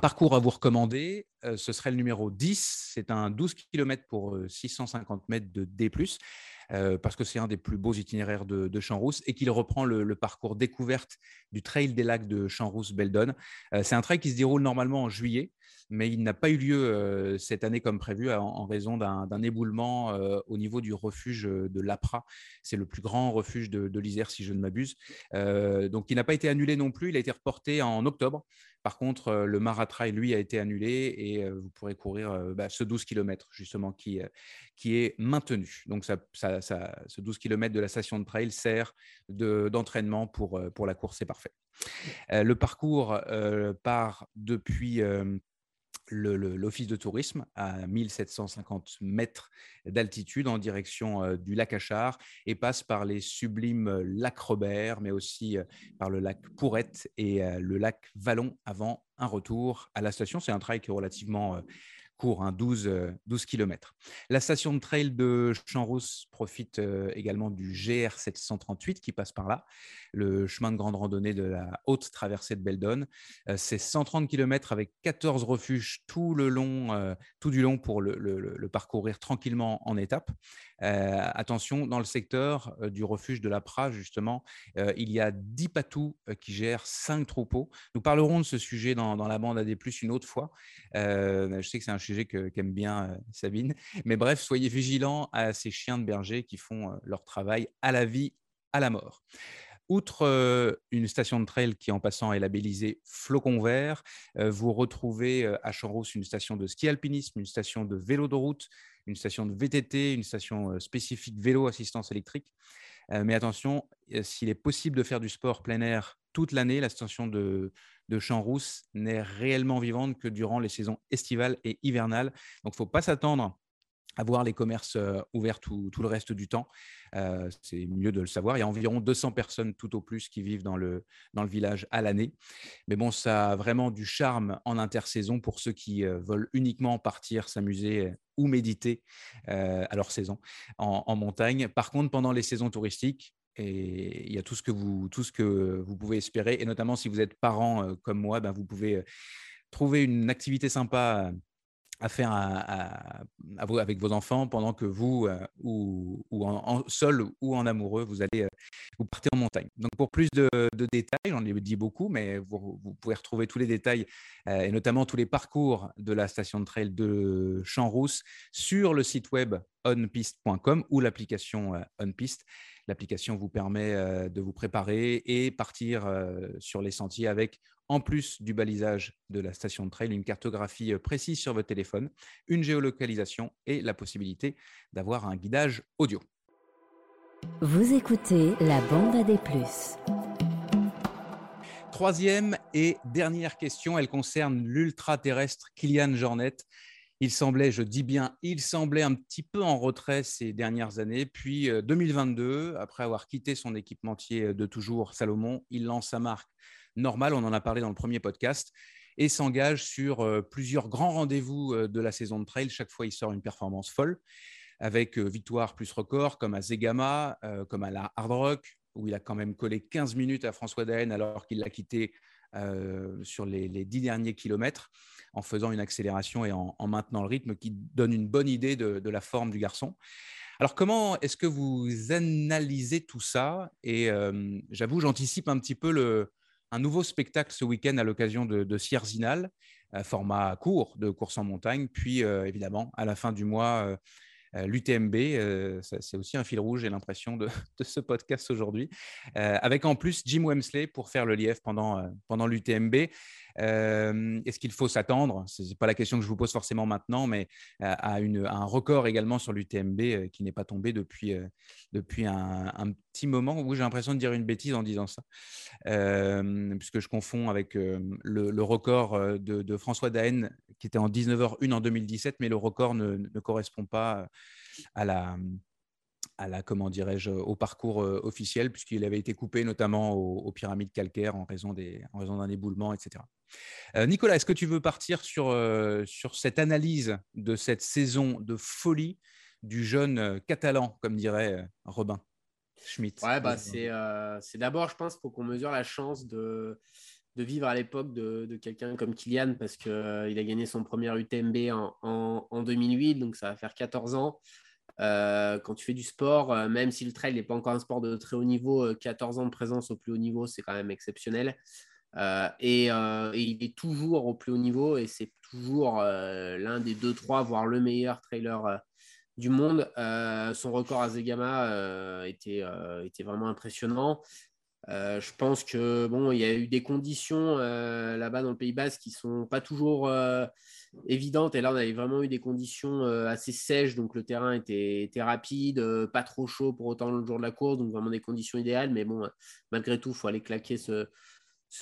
parcours à vous recommander, euh, ce serait le numéro 10. C'est un 12 km pour euh, 650 mètres de D+, euh, parce que c'est un des plus beaux itinéraires de, Champs-Rousse et qu'il reprend le, parcours découverte du Trail des lacs de Champs-Rousse-Beldon. Euh, c'est un trail qui se déroule normalement en juillet, mais il n'a pas eu lieu euh, cette année comme prévu en, raison d'un éboulement euh, au niveau du refuge de l'APRA. C'est le plus grand refuge de, de l'Isère, si je ne m'abuse. Euh, donc, il n'a pas été annulé non plus. Il a été reporté en octobre. Par contre, euh, le Maratrail, lui, a été annulé et euh, vous pourrez courir euh, bah, ce 12 km, justement, qui, euh, qui est maintenu. Donc, ça, ça- ce 12 km de la station de trail sert de- d'entraînement pour, euh, pour la course. C'est parfait. Euh, le parcours euh, part depuis euh, l'office de tourisme à 1750 mètres d'altitude en direction euh, du lac Achard et passe par les sublimes euh, lacs Robert, mais aussi euh, par le lac Pourrette et le lac Vallon avant un retour à la station. C'est un trail qui est relativement court, hein, 12, euh, 12 km. La station de trail de Champs-Rousse profite euh, également du GR 738 qui passe par là, le chemin de grande randonnée de la haute traversée de Beldon. Euh, C'est 130 km avec 14 refuges tout le long, tout du long pour le- le parcourir tranquillement en étapes. Euh, attention, dans le secteur euh, du refuge de la Pra, justement, euh, il y a 10 patous qui gèrent 5 troupeaux. Nous parlerons de ce sujet dans, la bande AD+, une autre fois. Je sais que c'est un sujet qu'aime bien Sabine. Mais bref, soyez vigilants à ces chiens de berger qui font leur travail à la vie, à la mort. Outre une station de trail qui, en passant, est labellisée Flocon Vert, vous retrouvez à Champs-Rousse une station de ski alpinisme, une station de vélo de route, une station de VTT, une station euh, spécifique vélo assistance électrique. Euh, mais attention, euh, s'il est possible de faire du sport plein air toute l'année, la station de, de Champs-Rousse n'est réellement vivante que durant les saisons estivales et hivernales. Donc, il ne faut pas s'attendre à voir les commerces euh, ouverts tout, le reste du temps. Euh, c'est mieux de le savoir. Il y a environ 200 personnes tout au plus qui vivent dans le, dans le village à l'année. Mais bon, ça a vraiment du charme en intersaison pour ceux qui euh, veulent uniquement partir s'amuser ou méditer à leur saison en, montagne. Par contre, pendant les saisons touristiques, il y a tout ce que vous, tout ce que vous pouvez espérer, et notamment si vous êtes parent comme moi, ben, vous pouvez trouver une activité sympa à faire avec vos enfants pendant que vous, euh, ou, en, en- seul ou en amoureux, vous allez euh, vous partez en montagne. Donc pour plus de, détails, j'en ai dit beaucoup, mais vous, pouvez retrouver tous les détails euh, et notamment tous les parcours de la station de trail de Champs-Rousse sur le site web onpiste.com ou l'application OnPiste. L'application vous permet de vous préparer et partir sur les sentiers avec, en plus du balisage de la station de trail, une cartographie euh, précise sur votre téléphone, une géolocalisation et la possibilité d'avoir un guidage audio. Vous écoutez la bande à des plus. Troisième et dernière question, elle concerne l'ultra-terrestre Kylian Jornet. Il semblait, je dis bien, il semblait un petit peu en retrait ces dernières années. Puis euh, 2022, après avoir quitté son équipementier de toujours, Salomon, il lance sa marque normale, on en a parlé dans le premier podcast, et s'engage sur euh, plusieurs grands rendez-vous euh, de la saison de trail. Chaque fois, il sort une performance folle, avec euh, victoire plus record, comme à Zegama, comme à la Hard Rock, où il a quand même collé 15 minutes à François Daen alors qu'il l'a quitté sur les, les 10 derniers kilomètres en faisant une accélération et en, en maintenant le rythme qui donne une bonne idée de, la forme du garçon. Alors, comment est-ce que vous analysez tout ça? Et j'avoue, j'anticipe un petit peu le, un nouveau spectacle ce week-end à l'occasion de, de Sierzinal, euh, format court de course en montagne, puis euh, évidemment à la fin du mois. euh, L'UTMB, c'est aussi un fil rouge, j'ai l'impression, de, de ce podcast aujourd'hui, avec en plus Jim Wemsley pour faire le lièvre pendant, pendant l'UTMB. Euh, est-ce qu'il faut s'attendre, ce n'est pas la question que je vous pose forcément maintenant, mais à, un record également sur l'UTMB euh, qui n'est pas tombé depuis, euh, depuis un, petit moment. Où j'ai l'impression de dire une bêtise en disant ça, puisque je confonds avec le, record de, François Daen qui était en 19h01 en 2017, mais le record ne correspond pas à la à la, comment dirais-je, au parcours officiel, puisqu'il avait été coupé notamment aux, pyramides calcaires en raison, des, en raison d'un éboulement, etc. Nicolas, est-ce que tu veux partir sur, sur cette analyse de cette saison de folie du jeune catalan, comme dirait Robin Schmitt Ouais, bah, c'est, c'est d'abord, je pense, qu'il faut qu'on mesure la chance de, de vivre à l'époque de, de quelqu'un comme Kylian, parce qu'il il a gagné son premier UTMB en, en, en 2008, donc ça va faire 14 ans. Euh, quand tu fais du sport, euh, même si le trail n'est pas encore un sport de très haut niveau, 14 euh, ans de présence au plus haut niveau, c'est quand même exceptionnel. Et, il est toujours au plus haut niveau et c'est toujours l'un des deux, trois, voire le meilleur trailer du monde. son record à Zegama était, était vraiment impressionnant. je pense que bon, il y a eu des conditions là-bas dans le Pays Basque qui sont pas toujours évidente. Et là, on avait vraiment eu des conditions euh, assez sèches, donc le terrain était, rapide, euh, pas trop chaud pour autant le jour de la course, donc vraiment des conditions idéales. Mais bon, malgré tout, il faut aller claquer ce,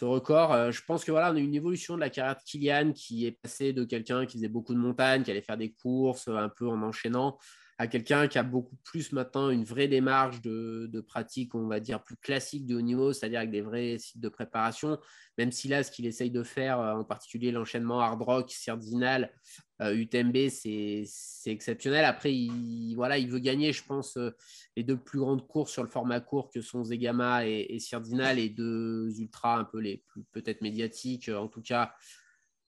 record. Euh, je pense que voilà, on a une évolution de la carrière de Kylian qui est passé de quelqu'un qui faisait beaucoup de montagnes, qui allait faire des courses un peu en enchaînant, à quelqu'un qui a beaucoup plus maintenant une vraie démarche de, pratique, on va dire, plus classique de haut niveau, c'est-à-dire avec des vrais sites de préparation, même si là, ce qu'il essaye de faire, euh, en particulier l'enchaînement hard rock, Sardinal, UTMB, euh, c'est exceptionnel. Après, il, voilà, il veut gagner, je pense, euh, les deux plus grandes courses sur le format court que sont Zegama et, et Sardinal, les deux ultras un peu les plus peut-être médiatiques, en tout cas.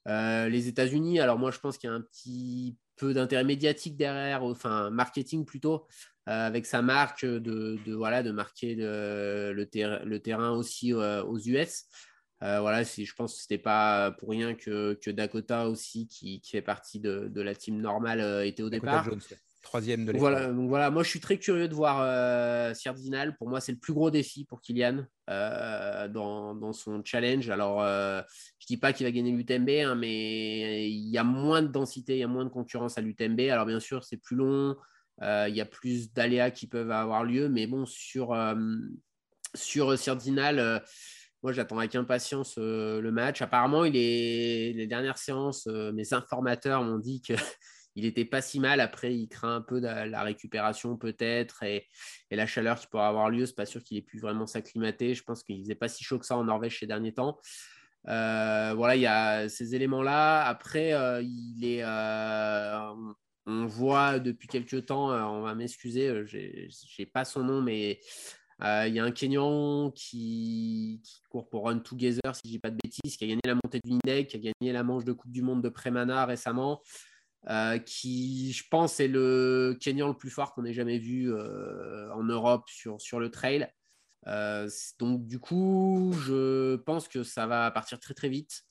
les États-Unis, alors moi je pense qu'il y a un petit peu d'intérêt médiatique derrière, enfin marketing plutôt, euh, avec sa marque de, voilà, de marquer le, le, terrain aussi euh, aux US. Euh, voilà, je pense que ce n'était pas pour rien que, que Dakota aussi, qui, qui, fait partie de, de la team normale, était au départ. Troisième de voilà, donc voilà, moi je suis très curieux de voir euh, Pour moi, c'est le plus gros défi pour Kylian euh, dans, dans, son challenge. Alors, euh, je dis pas qu'il va gagner l'UTMB, hein, mais il y a moins de densité, il y a moins de concurrence à l'UTMB. Alors, bien sûr, c'est plus long, euh, il y a plus d'aléas qui peuvent avoir lieu, mais bon, sur, sur Sardinal, moi, j'attends avec impatience le match. Apparemment, il est... les dernières séances, mes informateurs m'ont dit que il n'était pas si mal. Après, il craint un peu la, récupération peut-être et, la chaleur qui pourrait avoir lieu. C'est pas sûr qu'il ait pu vraiment s'acclimater. Je pense qu'il faisait pas si chaud que ça en Norvège ces derniers temps. Euh, voilà, il y a ces éléments-là. Après, euh, il est, euh, on voit depuis quelques temps, on va m'excuser, j'ai, n'ai pas son nom, mais il y a un Kenyan qui, court pour Run Together, si je dis pas de bêtises, qui a gagné la montée du Nidec, qui a gagné la manche de Coupe du Monde de Prémana récemment. Euh, qui, je pense, est le Kenyan le plus fort qu'on ait jamais vu euh, en Europe sur, sur le trail. Euh, donc, du coup, je pense que ça va partir très, très vite.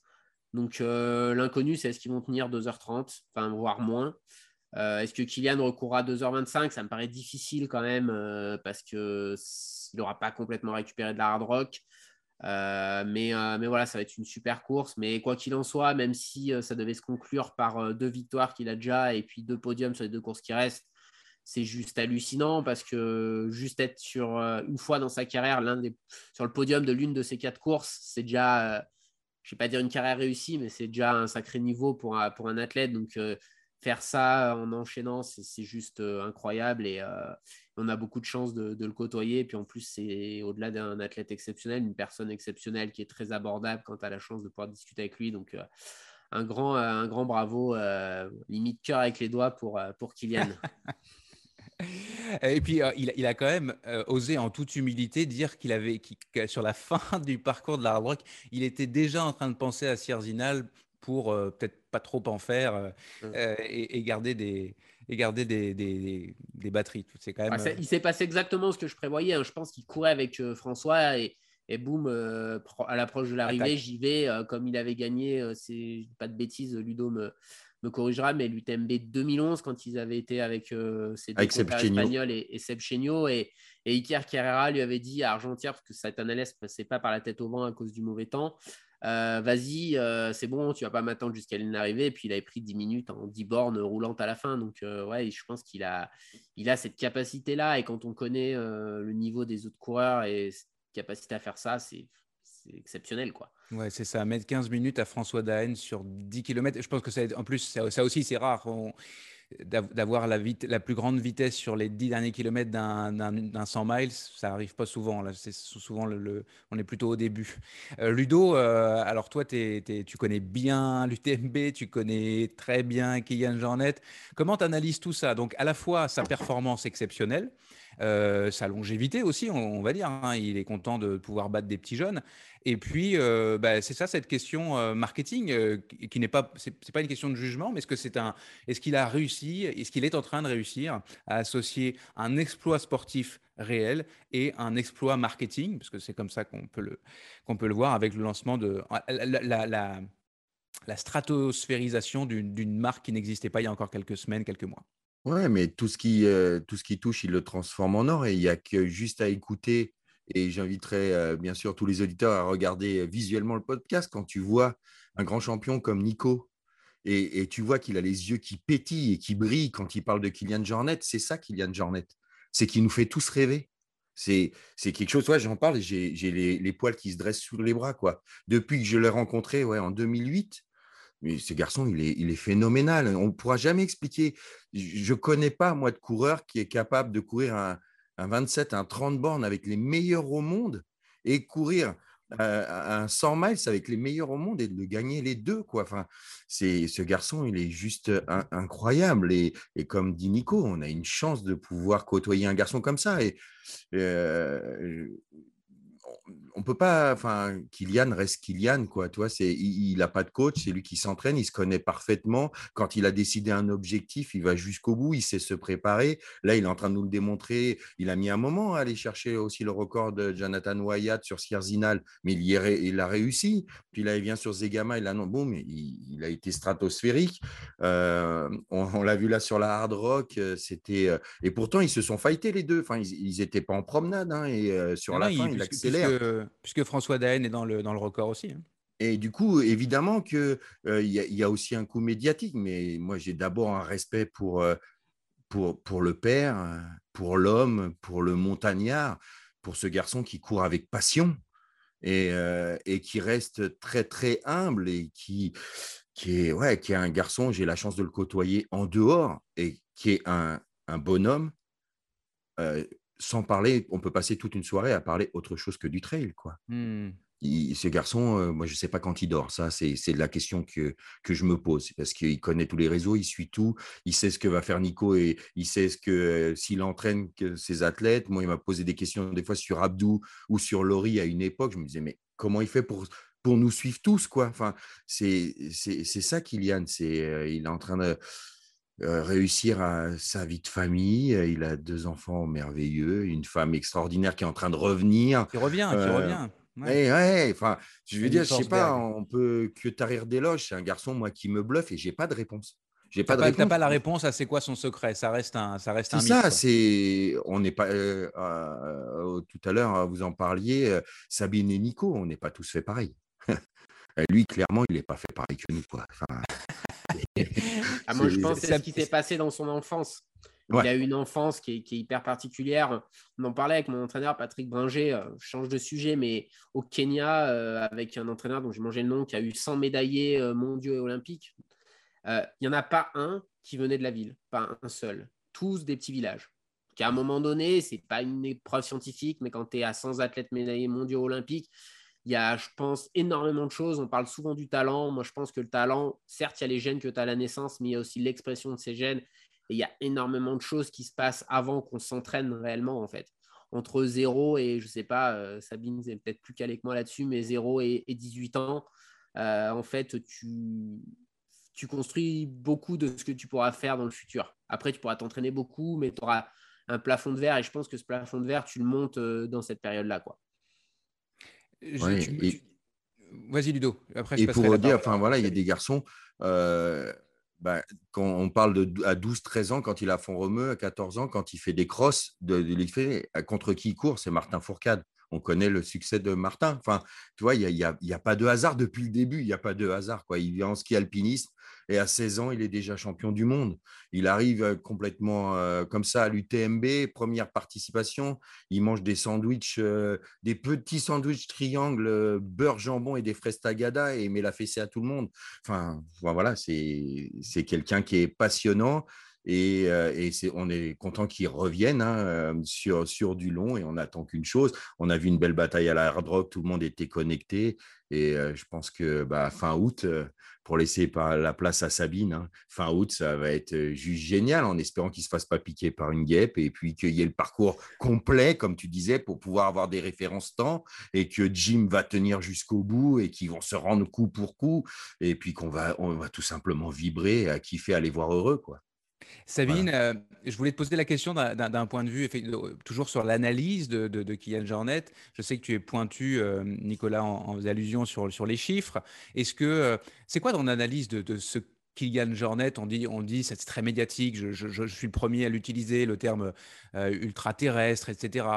Donc, l'inconnu, c'est est-ce qu'ils vont tenir 2h30, enfin, voire moins. est-ce que Kylian recourra à 2h25 Ça me paraît difficile quand même parce qu'il n'aura pas complètement récupéré de la hard rock. Euh, mais, euh, mais voilà, ça va être une super course. Mais quoi qu'il en soit, même si euh, ça devait se conclure par deux victoires qu'il a déjà et puis deux podiums sur les deux courses qui restent, c'est juste hallucinant parce que juste être sur une fois dans sa carrière sur le podium de l'une de ces quatre courses, c'est déjà, je ne vais pas dire une carrière réussie, mais c'est déjà un sacré niveau pour un, pour un athlète. Donc faire ça en enchaînant, c'est juste incroyable et on a beaucoup de chance de, le côtoyer. Et puis en plus, c'est au-delà d'un athlète exceptionnel, une personne exceptionnelle qui est très abordable quand tu as la chance de pouvoir discuter avec lui. Donc, euh, un, grand, euh, un grand bravo, euh, limite cœur avec les doigts pour, pour Kylian. Et puis, il, a quand même osé en toute humilité dire qu'il avait, sur la fin du parcours de la rock, il était déjà en train de penser à Sierzinal pour peut-être pas trop en faire mmh. et, garder des, et garder des, des, des, batteries. C'est quand même, euh, il s'est passé exactement ce que je prévoyais. Hein. Je pense qu'il courait avec euh, François et, et boum, euh, à l'approche de l'arrivée, j'y vais. comme il avait gagné, c'est pas de bêtises, Ludo me, me corrigera, mais l'UTMB 2011, quand ils avaient été avec ses deux espagnols et, et Seb Chenio, et, et Iker Carrera lui avait dit à Argentière, parce que Satanares ne passait pas par la tête au vent à cause du mauvais temps, euh, vas-y, euh, c'est bon, tu vas pas m'attendre jusqu'à l'arrivée. Et puis il avait pris 10 minutes en 10 bornes roulantes à la fin. Donc euh, ouais, je pense qu'il a, il a cette capacité-là. Et quand on connaît le niveau des autres coureurs et cette capacité à faire ça, c'est exceptionnel. quoi. Ouais, c'est ça. Mettre 15 minutes à François Daen sur 10 km. Je pense que ça, en plus, ça aussi, c'est rare d'avoir la, plus grande vitesse sur les 10 derniers kilomètres d'un 100 miles, ça arrive pas souvent. Là, c'est souvent le, on est plutôt au début. Euh, Ludo, euh, alors toi, tu connais bien l'UTMB, tu connais très bien Kylian Jornet. Comment tu analyses tout ça? Donc, à la fois sa performance exceptionnelle, euh, sa longévité aussi, on, va dire. Hein. il est content de pouvoir battre des petits jeunes. Et puis, euh, bah, c'est ça cette question euh, marketing qui n'est pas, c'est pas une question de jugement, mais est-ce que c'est un, est-ce qu'il a réussi, est-ce qu'il est en train de réussir à associer un exploit sportif réel et un exploit marketing, parce que c'est comme ça qu'on peut le, qu'on peut le voir avec le lancement de la, la stratosphérisation d'une marque qui n'existait pas il y a encore quelques semaines, quelques mois. Ouais, mais tout ce qui, euh, tout ce qui touche, il le transforme en or et il n'y a que juste à écouter. Et j'inviterai euh, bien sûr tous les auditeurs à regarder visuellement le podcast quand tu vois un grand champion comme Nico et, tu vois qu'il a les yeux qui pétillent et qui brillent quand il parle de Kylian Jornet. C'est ça, Kylian Jornet. C'est qu'il nous fait tous rêver. C'est quelque chose, ouais, j'en parle, j'ai les, poils qui se dressent sur les bras. quoi. Depuis que je l'ai rencontré ouais, en 2008, mais ce garçon, il est, il est phénoménal. On ne pourra jamais expliquer. Je ne connais pas, moi, de coureur qui est capable de courir un, 27, un 30 bornes avec les meilleurs au monde et courir un 100 miles avec les meilleurs au monde et de gagner les deux. Enfin, ce garçon, il est juste incroyable. Et, et, comme dit Nico, on a une chance de pouvoir côtoyer un garçon comme ça. Et euh, on peut pas, enfin, Kylian reste Kylian, quoi. Toi, c'est, il n'a pas de coach, c'est lui qui s'entraîne, il se connaît parfaitement. Quand il a décidé un objectif, il va jusqu'au bout, il sait se préparer. Là, il est en train de nous le démontrer. Il a mis un moment à aller chercher aussi le record de Jonathan Wyatt sur Sierzinal, mais il, y a, il a réussi. Puis là, il vient sur Zegama, il a non, mais il, a été stratosphérique. Euh, on, l'a vu là sur la Hard Rock, euh, c'était euh, et pourtant ils se sont fightés les deux. Enfin, ils n'étaient pas en promenade hein, et sur la fin, il, accélère puisque François Daen est dans le, dans le record aussi. Hein. Et du coup, évidemment qu'il euh, y, a aussi un coup médiatique, mais moi j'ai d'abord un respect pour, euh, pour, pour le père, pour l'homme, pour le montagnard, pour ce garçon qui court avec passion et, euh, et qui reste très très humble et qui, qui, est, ouais, qui est un garçon, j'ai la chance de le côtoyer en dehors et qui est un, un bonhomme sans parler, on peut passer toute une soirée à parler autre chose que du trail. Quoi. Mmh. ce garçon, euh, moi, je ne sais pas quand il dort. Ça, c'est la question que, que je me pose. Parce qu'il connaît tous les réseaux, il suit tout. Il sait ce que va faire Nico et il sait ce que euh, s'il entraîne ses athlètes. Moi, il m'a posé des questions des fois sur Abdou ou sur Laurie à une époque. Je me disais, mais comment il fait pour, pour nous suivre tous quoi? Enfin, C'est ça, Kylian. C'est, euh, il est en train de euh, réussir à sa vie de famille. Il a deux enfants merveilleux, une femme extraordinaire qui est en train de revenir. Qui revient, qui euh, revient. Ouais. enfin, je veux dire, je sais pas, on peut que tarir d'éloges. C'est un garçon, moi, qui me bluffe et j'ai pas de réponse. J'ai pas de réponse. pas la réponse à c'est quoi son secret? Ça reste un, ça reste un. C'est ça. C'est, on n'est pas. Euh, tout à l'heure, vous en parliez, Sabine et Nico, on n'est pas tous fait pareil. Lui, clairement, il n'est pas fait pareil que nous, quoi. Enfin, ah, moi, je pense que c'est ce qui s'est passé dans son enfance. Il a eu une enfance qui est, hyper particulière. On en parlait avec mon entraîneur Patrick Bringer. Euh, je change de sujet, mais au Kenya, euh, avec un entraîneur dont j'ai mangé le nom, qui a eu 100 médaillés euh, mondiaux et olympiques, il n'y en a pas un qui venait de la ville, pas un seul. Tous des petits villages. Qu'à un moment donné, c'est pas une épreuve scientifique, mais quand tu es à 100 athlètes médaillés mondiaux olympiques, il y a, je pense, énormément de choses. On parle souvent du talent. Moi, je pense que le talent, certes, il y a les gènes que tu as à la naissance, mais il y a aussi l'expression de ces gènes. Et il y a énormément de choses qui se passent avant qu'on s'entraîne réellement, en fait. Entre 0 et, je ne sais pas, euh, Sabine, c'est peut-être plus calé que moi là-dessus, mais 0 et, 18 ans, euh, en fait, tu, tu construis beaucoup de ce que tu pourras faire dans le futur. Après, tu pourras t'entraîner beaucoup, mais tu auras un plafond de verre. Et je pense que ce plafond de verre, tu le montes euh, dans cette période-là. quoi. Vas-y, Ludo. Après, et pour dire, enfin voilà, il y a des garçons. Euh, bah, quand on parle de à 12-13 ans, quand il a fond remue, à 14 ans, quand il fait des crosses, de, de, contre qui il court, c'est Martin Fourcade. On connaît le succès de Martin. Enfin, tu vois, il n'y a, y a, pas de hasard depuis le début. Il a pas de hasard. Quoi. Il vient en ski alpinisme et à 16 ans, il est déjà champion du monde. Il arrive euh, complètement euh, comme ça à l'UTMB, première participation. Il mange des sandwichs, euh, des petits sandwichs triangles, beurre, jambon et des fraises tagada et met la fessée à tout le monde. Enfin, voilà, c'est quelqu'un qui est passionnant et, euh, on est content qu'ils reviennent hein, euh, sur, sur du long et on attend qu'une chose. On a vu une belle bataille à la hard rock, tout le monde était connecté. Et euh, je pense que bah, fin août, pour laisser la place à Sabine, hein, fin août, ça va être juste génial en espérant qu'il ne se fasse pas piquer par une guêpe et puis qu'il y ait le parcours complet, comme tu disais, pour pouvoir avoir des références temps et que Jim va tenir jusqu'au bout et qu'ils vont se rendre coup pour coup et puis qu'on va, on va tout simplement vibrer, à kiffer, aller voir heureux. quoi. Sabine, euh, je voulais te poser la question d'un point de vue, toujours sur l'analyse de, de, Kylian Jornet. Je sais que tu es pointu, euh, Nicolas, en, en allusion sur, sur les chiffres. Est-ce que euh, c'est quoi ton analyse de, ce Kylian Jornet? On dit, on dit c'est très médiatique. Je, suis le premier à l'utiliser, le terme ultra-terrestre, etc.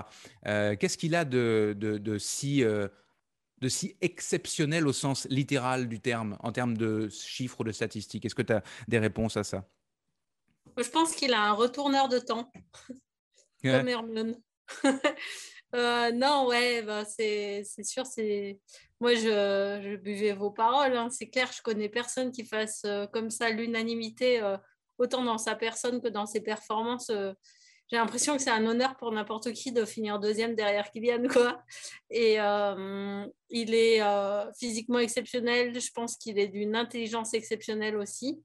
Qu'est-ce qu'il a de, si de si exceptionnel au sens littéral du terme, en termes de chiffres ou de statistiques? Est-ce que tu as des réponses à ça? Je pense qu'il a un retourneur de temps, comme Hermione. Euh, non, ouais, bah, c'est sûr. c'est Moi, je, buvais vos paroles. Hein. C'est clair, je connais personne qui fasse euh, comme ça l'unanimité, euh, autant dans sa personne que dans ses performances. J'ai l'impression que c'est un honneur pour n'importe qui de finir deuxième derrière Kylian. Quoi. Et il est physiquement exceptionnel. Je pense qu'il est d'une intelligence exceptionnelle aussi.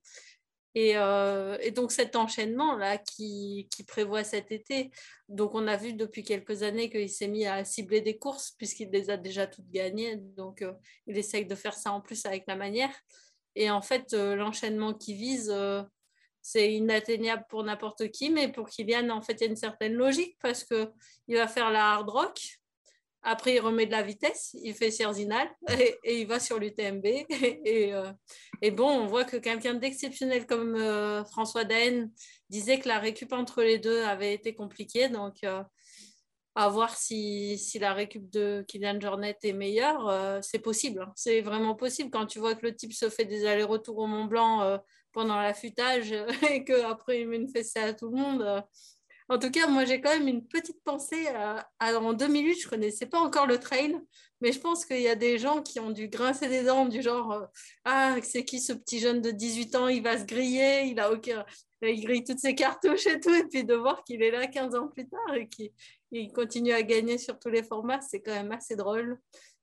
Euh, et, donc cet enchaînement-là qui, prévoit cet été, donc on a vu depuis quelques années qu'il s'est mis à cibler des courses puisqu'il les a déjà toutes gagnées, donc euh, il essaye de faire ça en plus avec la manière. Et en fait, euh, l'enchaînement qui vise, c'est inatteignable pour n'importe qui, mais pour Kylian, en fait, il y a une certaine logique parce qu'il va faire la hard rock, après, il remet de la vitesse, il fait Cerzinal et, il va sur l'UTMB. Et, euh, et, bon, on voit que quelqu'un d'exceptionnel comme euh, François Daen disait que la récup entre les deux avait été compliquée. Donc, euh, à voir si, si, la récup de Kylian Jornet est meilleure, c'est possible. Hein. C'est vraiment possible quand tu vois que le type se fait des allers-retours au Mont Blanc pendant l'affûtage et qu'après il met une fessée à tout le monde en tout cas, moi, j'ai quand même une petite pensée. À, en 2008, je ne connaissais pas encore le trail, mais je pense qu'il y a des gens qui ont dû grincer des dents du genre euh, Ah, c'est qui ce petit jeune de 18 ans Il va se griller, il, a aucun... il grille toutes ses cartouches et tout. Et puis de voir qu'il est là 15 ans plus tard et qu'il continue à gagner sur tous les formats, c'est quand même assez drôle.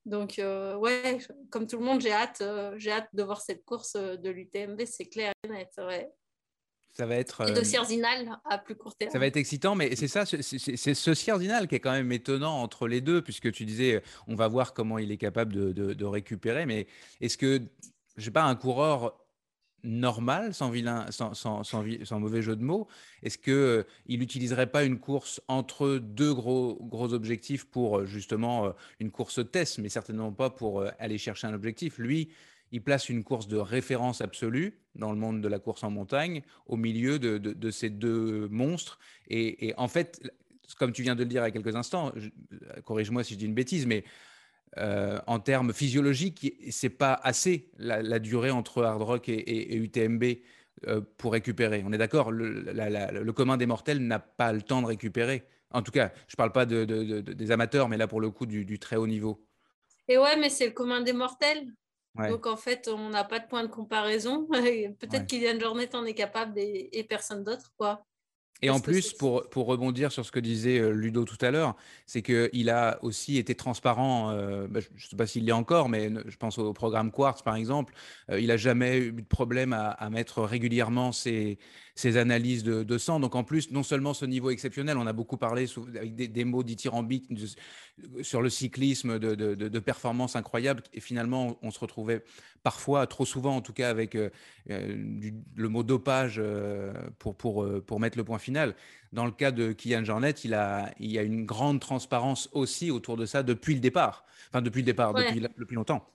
Donc, euh, ouais, comme tout le monde, j'ai hâte, euh, hâte de voir cette course de l'UTMB, c'est clair et net. Ouais. Ça va être. Et de Cierzinal à plus court terme. Ça va être excitant, mais c'est ça, c'est ce Cierzinal qui est quand même étonnant entre les deux, puisque tu disais, on va voir comment il est capable de, récupérer, mais est-ce que, je sais pas, un coureur normal, sans, vilain, sans, sans, sans, mauvais jeu de mots, est-ce qu'il euh, n'utiliserait pas une course entre deux gros, gros objectifs pour justement euh, une course test, mais certainement pas pour euh, aller chercher un objectif? Lui, il place une course de référence absolue dans le monde de la course en montagne au milieu de, ces deux monstres. Et, en fait, comme tu viens de le dire il y a quelques instants, corrige-moi si je dis une bêtise, mais euh, en termes physiologiques, c'est pas assez la, durée entre hard rock et, UTMB euh, pour récupérer. On est d'accord, le, commun des mortels n'a pas le temps de récupérer. En tout cas, je ne parle pas des amateurs, mais là pour le coup du, du très haut niveau. Et ouais, mais c'est le commun des mortels. Donc en fait, on n'a pas de point de comparaison. Peut-être qu'il y a une journée, en est capable et, personne d'autre. quoi. Et en plus, pour, pour, rebondir sur ce que disait euh, Ludo tout à l'heure, c'est qu'il a aussi été transparent, euh, bah, je ne sais pas s'il l'est encore, mais je pense au programme Quartz par exemple, euh, il n'a jamais eu de problème à, à mettre régulièrement ses, ses analyses de, sang. Donc en plus, non seulement ce niveau exceptionnel, on a beaucoup parlé avec des, mots dithyrambiques sur le cyclisme, de, de, performances incroyables, et finalement, on se retrouvait parfois, trop souvent en tout cas, avec euh, le mot dopage pour, pour, pour mettre le point final. Dans le cas de Kylian Jornet, il, a, il y a une grande transparence aussi autour de ça depuis le départ. Enfin, depuis le départ, depuis, depuis longtemps.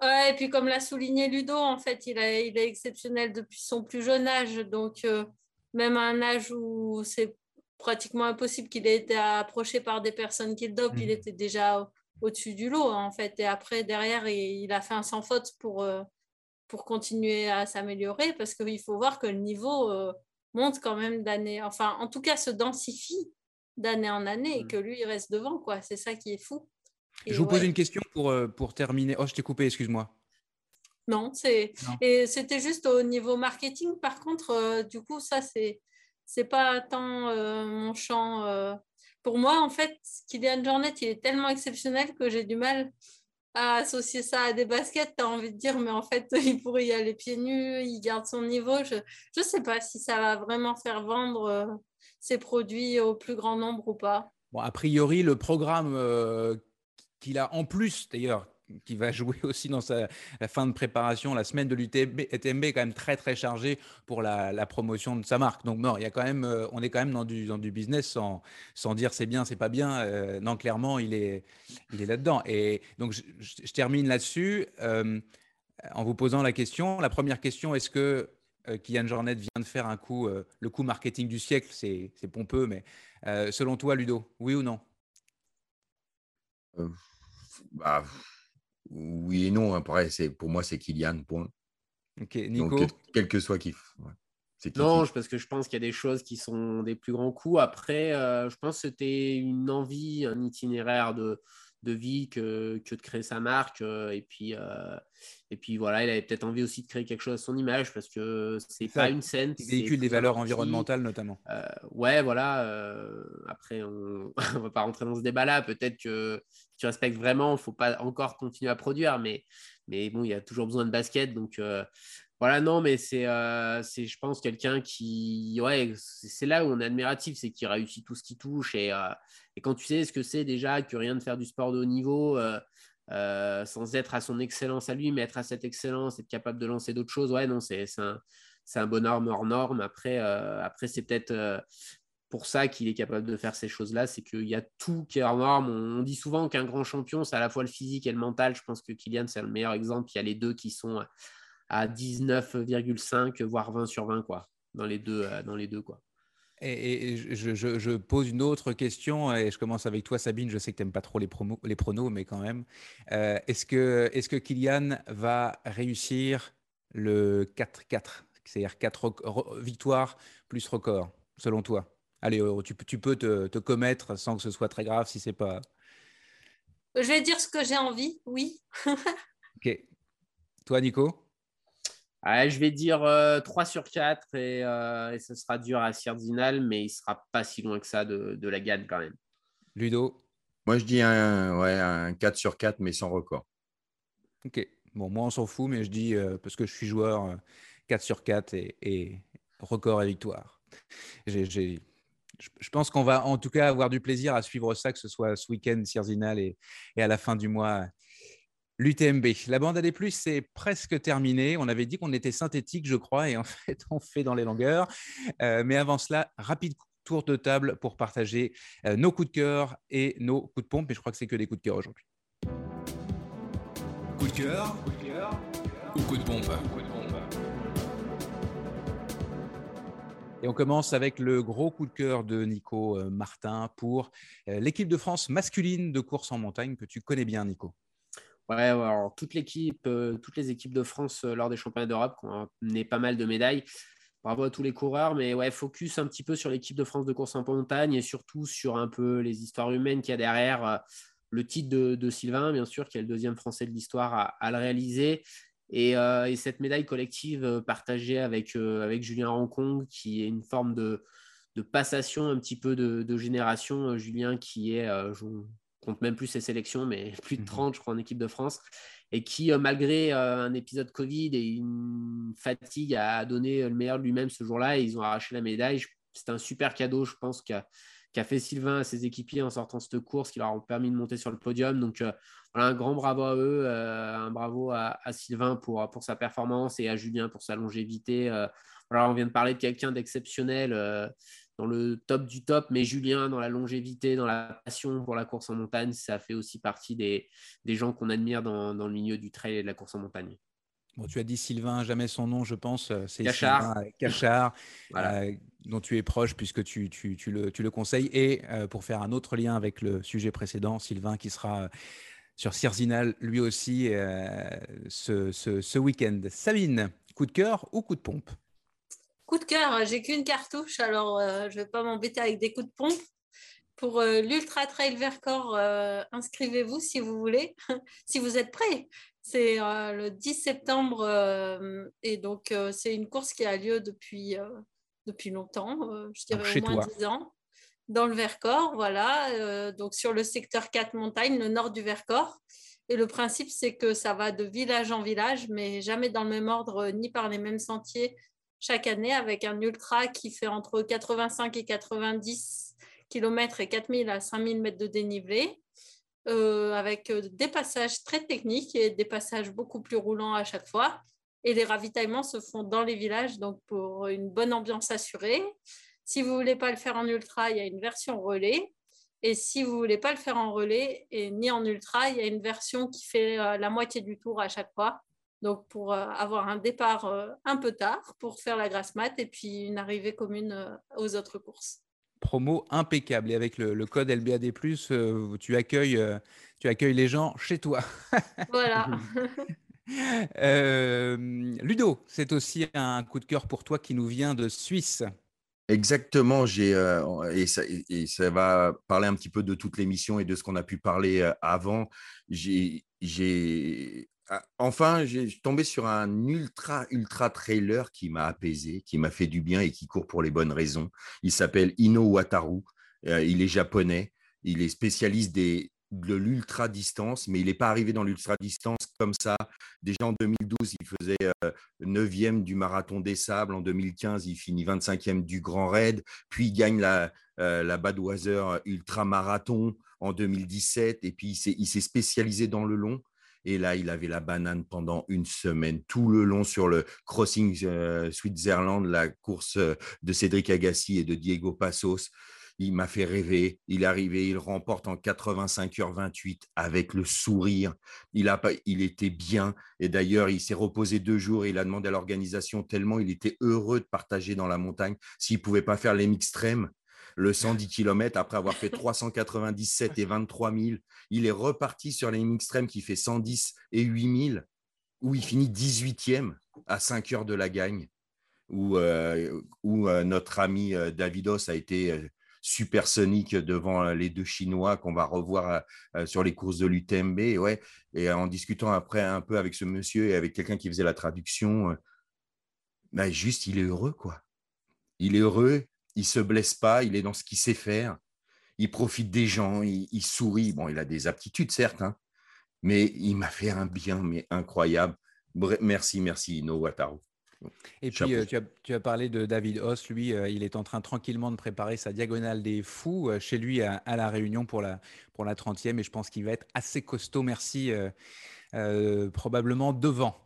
Ouais, et puis comme l'a souligné Ludo, en fait, il, a, il est exceptionnel depuis son plus jeune âge. Donc, euh, même à un âge où c'est pratiquement impossible qu'il ait été approché par des personnes qui le dopent. Il Mhm. était déjà au- au-dessus du lot, en fait. Et après, derrière, il, il a fait un sans faute pour, euh, pour continuer à s'améliorer parce qu'il faut voir que le niveau euh, monte quand même d'année. Enfin, en tout cas, se densifie d'année en année et Mhm. que lui, il reste devant, quoi. C'est ça qui est fou. Et Je vous pose une question pour, euh, pour terminer. Oh, je t'ai coupé, excuse-moi. Non, c'est et c'était juste au niveau marketing. Par contre, euh, du coup, ça c'est c'est pas tant euh, mon champ. euh. Pour moi, en fait, Kylian Jornet, il est tellement exceptionnel que j'ai du mal associer ça à des baskets. Tu as envie de dire, mais en fait, il pourrait y aller pieds nus, il garde son niveau. Je je sais pas si ça va vraiment faire vendre euh, ses produits au plus grand nombre ou pas. Bon, a priori, le programme euh, qu'il a en plus, d'ailleurs, qui va jouer aussi dans sa, fin de préparation, la semaine de l'UTMB UTMB est quand même très très chargé pour la, promotion de sa marque. Donc non, il y a quand même, euh, on est quand même dans du, dans du business sans, sans dire c'est bien, c'est pas bien. Euh, non, clairement, il est, il est là-dedans. Et donc je, termine là-dessus euh, en vous posant la question. La première question, est-ce que euh, Kylian Jornet vient de faire un coup, le coup marketing du siècle? C'est pompeux, mais selon toi, Ludo, oui ou non? Bah, oui et non. Après, c'est, pour moi, c'est Kylian, point. Ok, Nico. Donc, quel, quel que soit qui. ouais. C'est Kiki. Non, parce que je pense qu'il y a des choses qui sont des plus grands coups. Après, euh, je pense que c'était une envie, un itinéraire de, de vie que, que de créer sa marque. euh, et, puis, euh, et puis voilà, il avait peut-être envie aussi de créer quelque chose à son image parce que c'est pas une scène. C'est véhicule des valeurs environnementales notamment. Euh, ouais, voilà. euh, après, on ne va pas rentrer dans ce débat-là. Peut-être que tu respectes vraiment, il ne faut pas encore continuer à produire, mais, mais bon, il y a toujours besoin de basket. Donc voilà, non, mais c'est, c'est je pense, quelqu'un qui. Ouais, c'est là où on est admiratif, c'est qu'il réussit tout ce qu'il touche. Et, et quand tu sais ce que c'est déjà que rien de faire du sport de haut niveau. euh, euh, sans être à son excellence à lui, mais être à cette excellence, être capable de lancer d'autres choses, ouais, non, c'est un, un bonhomme hors norme. Après, euh, après c'est peut-être pour ça qu'il est capable de faire ces choses-là, c'est qu'il y a tout qui est hors norme. On, dit souvent qu'un grand champion, c'est à la fois le physique et le mental. Je pense que Kylian, c'est le meilleur exemple. Il y a les deux qui sont à 19,5, voire 20 sur 20, quoi, dans les deux, dans les deux quoi. Et, et je, je- je pose une autre question, et je commence avec toi, Sabine. Je sais que tu n'aimes pas trop les, promos, les pronos, mais quand même. Euh, est-ce, que, est-ce que Kylian va réussir le 4-4 C'est-à-dire 4 victoires plus record, selon toi? Allez, tu, peux- tu peux te, te commettre sans que ce soit très grave si c'est pas. Je vais dire ce que j'ai envie, oui. Ok. Toi, Nico? Ouais, je vais dire euh, 3 sur 4 et, euh, et ce sera dur à Sierzinal, mais il sera pas si loin que ça de, de la gagne quand même. Ludo? Moi, je dis un, ouais, un 4 sur 4, mais sans record. Ok. Bon, moi, on s'en fout, mais je dis, euh, parce que je suis joueur, euh, 4 sur 4 et, et record et victoire. J'ai- j'ai- je, je pense qu'on va en tout cas avoir du plaisir à suivre ça, que ce soit ce week-end, Sierzinal, et, et à la fin du mois, l'UTMB. La bande à des plus, c'est presque terminé. On avait dit qu'on était synthétique, je crois, et en fait, on fait dans les longueurs. Euh, mais avant cela, rapide tour de table pour partager euh, nos coups de cœur et nos coups de pompe. Et je crois que c'est que des coups de cœur aujourd'hui. Coup de cœur ou coup de pompe? Et on commence avec le gros coup de cœur de Nico euh, Martin pour l'équipe de France masculine de course en montagne que tu connais bien, Nico? Ouais, alors toute l'équipe, euh, toutes les équipes de France euh, lors des championnats d'Europe qui ont amené pas mal de médailles. Bravo à tous les coureurs, mais ouais, focus un petit peu sur l'équipe de France de course en montagne et surtout sur un peu les histoires humaines qu'il y a derrière. euh, le titre de, Sylvain, bien sûr, qui est le deuxième Français de l'histoire à, le réaliser. Et, et cette médaille collective partagée avec, avec Julien Rancon, qui est une forme de, de passation un petit peu de, génération. Julien, qui est, compte même plus ses sélections, mais plus de Mhm. 30, je crois, en équipe de France, et qui, euh, malgré euh, un épisode Covid et une fatigue, a donné le meilleur de lui-même ce jour-là. Et ils ont arraché la médaille. C'est un super cadeau, je pense, qu'a qu'a fait Sylvain à ses équipiers en sortant cette course, qui leur ont permis de monter sur le podium. Donc, euh, voilà, un grand bravo à eux, euh, un bravo à, à Sylvain pour, pour sa performance et à Julien pour sa longévité. Euh, voilà, on vient de parler de quelqu'un d'exceptionnel euh, dans le top du top, mais Julien, dans la longévité, dans la passion pour la course en montagne, ça fait aussi partie des, des gens qu'on admire dans, dans le milieu du trail et de la course en montagne. Bon, tu as dit Sylvain, jamais son nom, je pense. C'est Cachard. Sylvain Cachard, Voilà. euh, dont tu es proche puisque tu, tu- tu le, tu le conseilles. Et euh, pour faire un autre lien avec le sujet précédent, Sylvain qui sera euh, sur Cirzinal lui aussi euh, ce, ce- ce week-end. Sabine, coup de cœur ou coup de pompe? Coup de cœur, j'ai qu'une cartouche, alors euh, je ne vais pas m'embêter avec des coups de pompe. Pour euh, l'Ultra Trail Vercors, euh, inscrivez-vous si vous voulez, si vous êtes prêts. C'est le 10 septembre et donc c'est une course qui a lieu depuis, depuis longtemps, je dirais chez au moins toi. 10 ans, dans le Vercors, voilà, donc sur le secteur 4 montagnes, le nord du Vercors. Et le principe, c'est que ça va de village en village, mais jamais dans le même ordre, ni par les mêmes sentiers chaque année, avec un ultra qui fait entre 85 et 90 km et 4000 à 5000 mètres de dénivelé, euh, avec des passages très techniques et des passages beaucoup plus roulants à chaque fois. Et les ravitaillements se font dans les villages, donc pour une bonne ambiance assurée. Si vous voulez pas le faire en ultra, il y a une version relais. Et si vous voulez pas le faire en relais et ni en ultra, il y a une version qui fait euh, la moitié du tour à chaque fois. Donc pour euh, avoir un départ euh, un peu tard pour faire la grasse mat et puis une arrivée commune euh, aux autres courses. Promo impeccable. Et avec le, le code LBAD, euh, tu, accueilles, euh, tu accueilles les gens chez toi. Voilà. Euh, Ludo, c'est aussi un coup de cœur pour toi qui nous vient de Suisse. Exactement, j'ai euh, et, ça, et- et ça va parler un petit peu de toute l'émission et de ce qu'on a pu parler avant. J'ai, j'ai enfin, j'ai tombé sur un ultra ultra trailer qui m'a apaisé, qui m'a fait du bien et qui court pour les bonnes raisons. Il s'appelle Ino Wataru. Euh, il est japonais. Il est spécialiste de l'ultra distance, mais il n'est pas arrivé dans l'ultra distance comme ça. Déjà en 2012, il faisait euh, 9e du marathon des sables. En 2015, il finit 25e du Grand Raid. Puis il gagne la, euh, la Ultra Marathon en 2017. Et puis il s'est spécialisé dans le long. Et là, il avait la banane pendant une semaine, tout le long sur le Crossing euh, Switzerland, la course euh, de Cédric Agassi et de Diego Passos. Il m'a fait rêver. Il est arrivé, il remporte en 85h28 avec le sourire. Il, était bien. Et d'ailleurs, il s'est reposé deux jours et il a demandé à l'organisation tellement il était heureux de partager dans la montagne s'il ne pouvait pas faire les extrêmes. Le 110 km, après avoir fait 397 et 23 000, il est reparti sur les extrêmes qui fait 110 et 8 000, où il finit 18e à 5 heures de la gagne, où, euh, où euh, notre ami euh, Davidos a été supersonique devant les deux Chinois qu'on va revoir sur les courses de l'UTMB. Ouais, et en discutant après un peu avec ce monsieur et avec quelqu'un qui faisait la traduction, juste, il est heureux, quoi. Il est heureux, il se blesse pas, il est dans ce qu'il sait faire, il profite des gens, il, il sourit. Bon, il a des aptitudes, certes, hein, mais il m'a fait un bien mais incroyable. Merci, merci, Ino Wataru. Et puis, Chapeau. euh, tu, as, tu as parlé de David Hoss. Lui, euh, il est en train tranquillement de préparer sa diagonale des fous euh, chez lui à, à La Réunion pour la, pour la 30e. Et je pense qu'il va être assez costaud. Merci. euh, euh, probablement devant.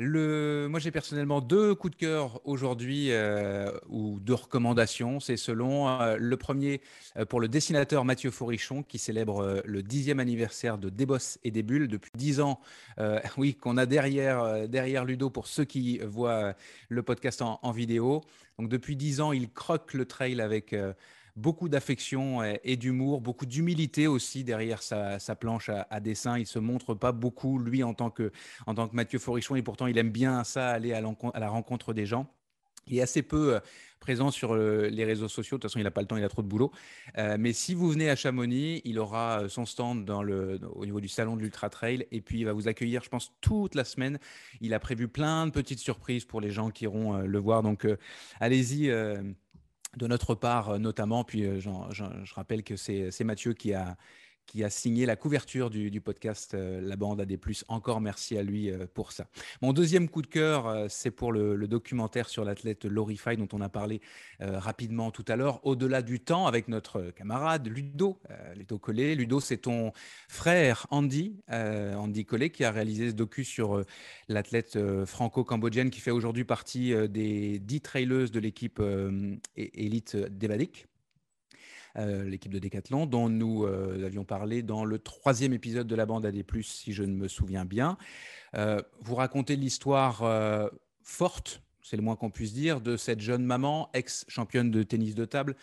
Moi, j'ai personnellement deux coups de cœur aujourd'hui euh, ou deux recommandations. C'est selon euh, le premier euh, pour le dessinateur Mathieu Fourrichon qui célèbre le dixième anniversaire de Des et des Bulles depuis dix ans. oui, qu'on a derrière, derrière Ludo pour ceux qui voient le podcast en, en vidéo. Donc depuis dix ans, il croque le trail avec beaucoup d'affection et, d'humour, beaucoup d'humilité aussi derrière sa, sa planche à, dessin. Il se montre pas beaucoup, lui, en tant que, en tant que Mathieu Forichon, et pourtant il aime bien ça, aller à, la rencontre des gens. Il est assez peu euh, présent sur euh, les réseaux sociaux. De toute façon, il n'a pas le temps, il a trop de boulot. Euh, mais si vous venez à Chamonix, il aura son stand dans le, au niveau du salon de l'Ultra Trail et puis il va vous accueillir, je pense, toute la semaine. Il a prévu plein de petites surprises pour les gens qui iront le voir. Donc, allez-y. De notre part euh, notamment. Puis euh, je rappelle que c'est Mathieu qui a, qui a signé la couverture du, podcast euh, La Bande AD+. Encore merci à lui euh, pour ça. Mon deuxième coup de cœur, euh, c'est pour le, documentaire sur l'athlète Lorify dont on a parlé rapidement tout à l'heure, au-delà du temps, avec notre camarade Ludo, Ludo Collet. Ludo, c'est ton frère Andy, Andy Collet, qui a réalisé ce docu sur l'athlète franco-cambodgienne qui fait aujourd'hui partie des 10 traileuses de l'équipe élite d'Evadik. L'équipe de Decathlon, dont nous avions parlé dans le troisième épisode de la bande AD+, si je ne me souviens bien. vous racontez l'histoire forte c'est le moins qu'on puisse dire, de cette jeune maman, ex-championne de tennis de table,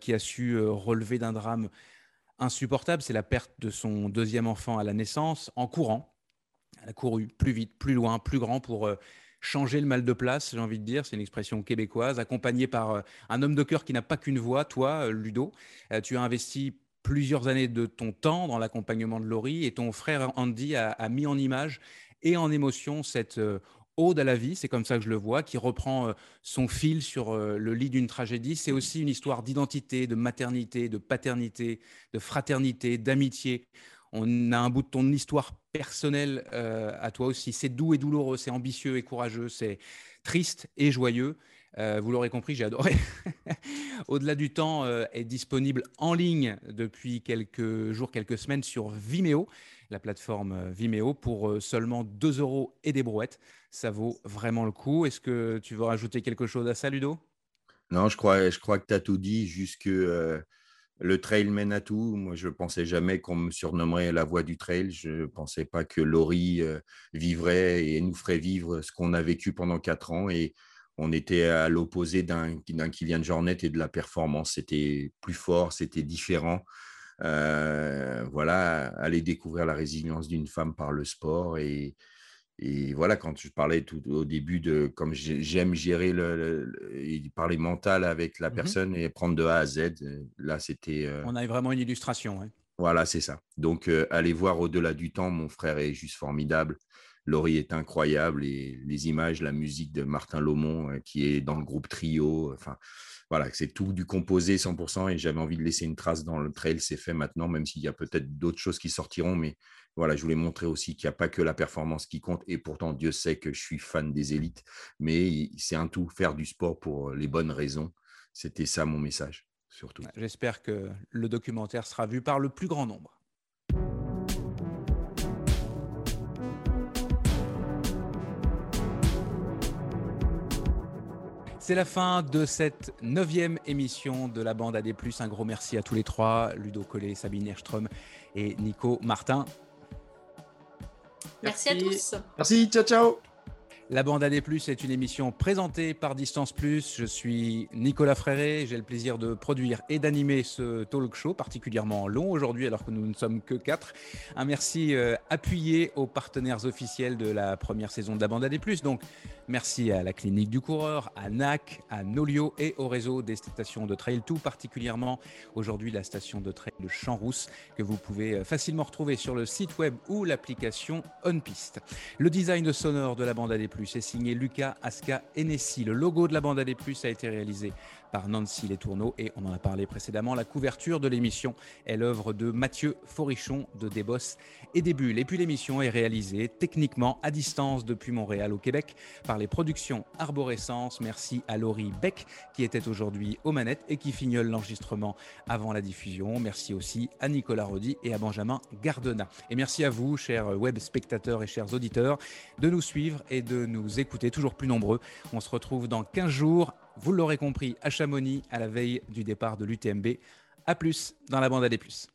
qui a su relever d'un drame insupportable. C'est la perte de son deuxième enfant à la naissance en courant. Elle a couru plus vite, plus loin, plus grand pour euh, changer le mal de place, j'ai envie de dire. C'est une expression québécoise, accompagnée par euh, un homme de cœur qui n'a pas qu'une voix, toi, euh, Ludo. tu as investi plusieurs années de ton temps dans l'accompagnement de Laurie et ton frère Andy a, a, mis en image et en émotion cette ode à la vie, c'est comme ça que je le vois, qui reprend son fil sur le lit d'une tragédie. C'est aussi une histoire d'identité, de maternité, de paternité, de fraternité, d'amitié. On a un bout de ton histoire personnelle euh, à toi aussi. C'est doux et douloureux, c'est ambitieux et courageux, c'est triste et joyeux. Euh, vous l'aurez compris, j'ai adoré. Au-delà du temps euh, est disponible en ligne depuis quelques jours, quelques semaines sur Vimeo, la plateforme Vimeo, pour seulement 2 euros et des brouettes. Ça vaut vraiment le coup. Est-ce que tu veux rajouter quelque chose à ça, Ludo? Non, je crois, je crois que tu as tout dit, juste que le trail mène à tout. Moi, je ne pensais jamais qu'on me surnommerait la voix du trail. Je ne pensais pas que Laurie euh, vivrait et nous ferait vivre ce qu'on a vécu pendant quatre ans. Et on était à l'opposé d'un Kylian Jornet et de la performance. C'était plus fort, c'était différent. Euh, voilà, aller découvrir la résilience d'une femme par le sport et, et voilà, quand je parlais tout au début de comme j'aime gérer le, parler mental avec la mmh personne et prendre de A à Z, euh, là c'était. Euh On a vraiment une illustration. Voilà, c'est ça. Donc euh, allez voir au-delà du temps, mon frère est juste formidable. Laurie est incroyable et les images, la musique de Martin Lomont qui est dans le groupe Trio, enfin voilà, c'est tout du composé 100% et j'avais envie de laisser une trace dans le trail, c'est fait maintenant, même s'il y a peut-être d'autres choses qui sortiront, mais voilà, je voulais montrer aussi qu'il n'y a pas que la performance qui compte. Et pourtant, Dieu sait que je suis fan des élites. Mais c'est un tout, faire du sport pour les bonnes raisons. C'était ça mon message, surtout. J'espère que le documentaire sera vu par le plus grand nombre. C'est la fin de cette neuvième émission de la bande AD+. Un gros merci à tous les trois, Ludo Collet, Sabine Erström et Nico Martin. Merci, à tous. Merci, ciao, ciao. La Bande AD+, est une émission présentée par Distance Plus. Je suis Nicolas Fréré. J'ai le plaisir de produire et d'animer ce talk show particulièrement long aujourd'hui alors que nous ne sommes que quatre. Un merci euh, appuyé aux partenaires officiels de la première saison de la Bande AD+. Donc, merci à la Clinique du Coureur, à NAC, à Nolio et au réseau des stations de trail, tout particulièrement aujourd'hui la station de trail de Champs-Rousse que vous pouvez euh, facilement retrouver sur le site web ou l'application OnPiste. Le design sonore de la Bande AD+, c'est signé Lucas Aska Enessi. Le logo de la bande AD+, a été réalisé par Nancy Les Tourneaux et on en a parlé précédemment. La couverture de l'émission est l'œuvre de Mathieu Forichon de Desbosses et des Bulles. Et puis l'émission est réalisée techniquement à distance depuis Montréal au Québec par les productions Arborescence. Merci à Laurie Beck qui était aujourd'hui aux manettes et qui fignole l'enregistrement avant la diffusion. Merci aussi à Nicolas Rodi et à Benjamin Gardena. Et merci à vous, chers web spectateurs et chers auditeurs, de nous suivre et de nous écouter toujours plus nombreux. On se retrouve dans 15 jours vous l'aurez compris, à Chamonix, à la veille du départ de l'UTMB. A plus dans la bande à des plus.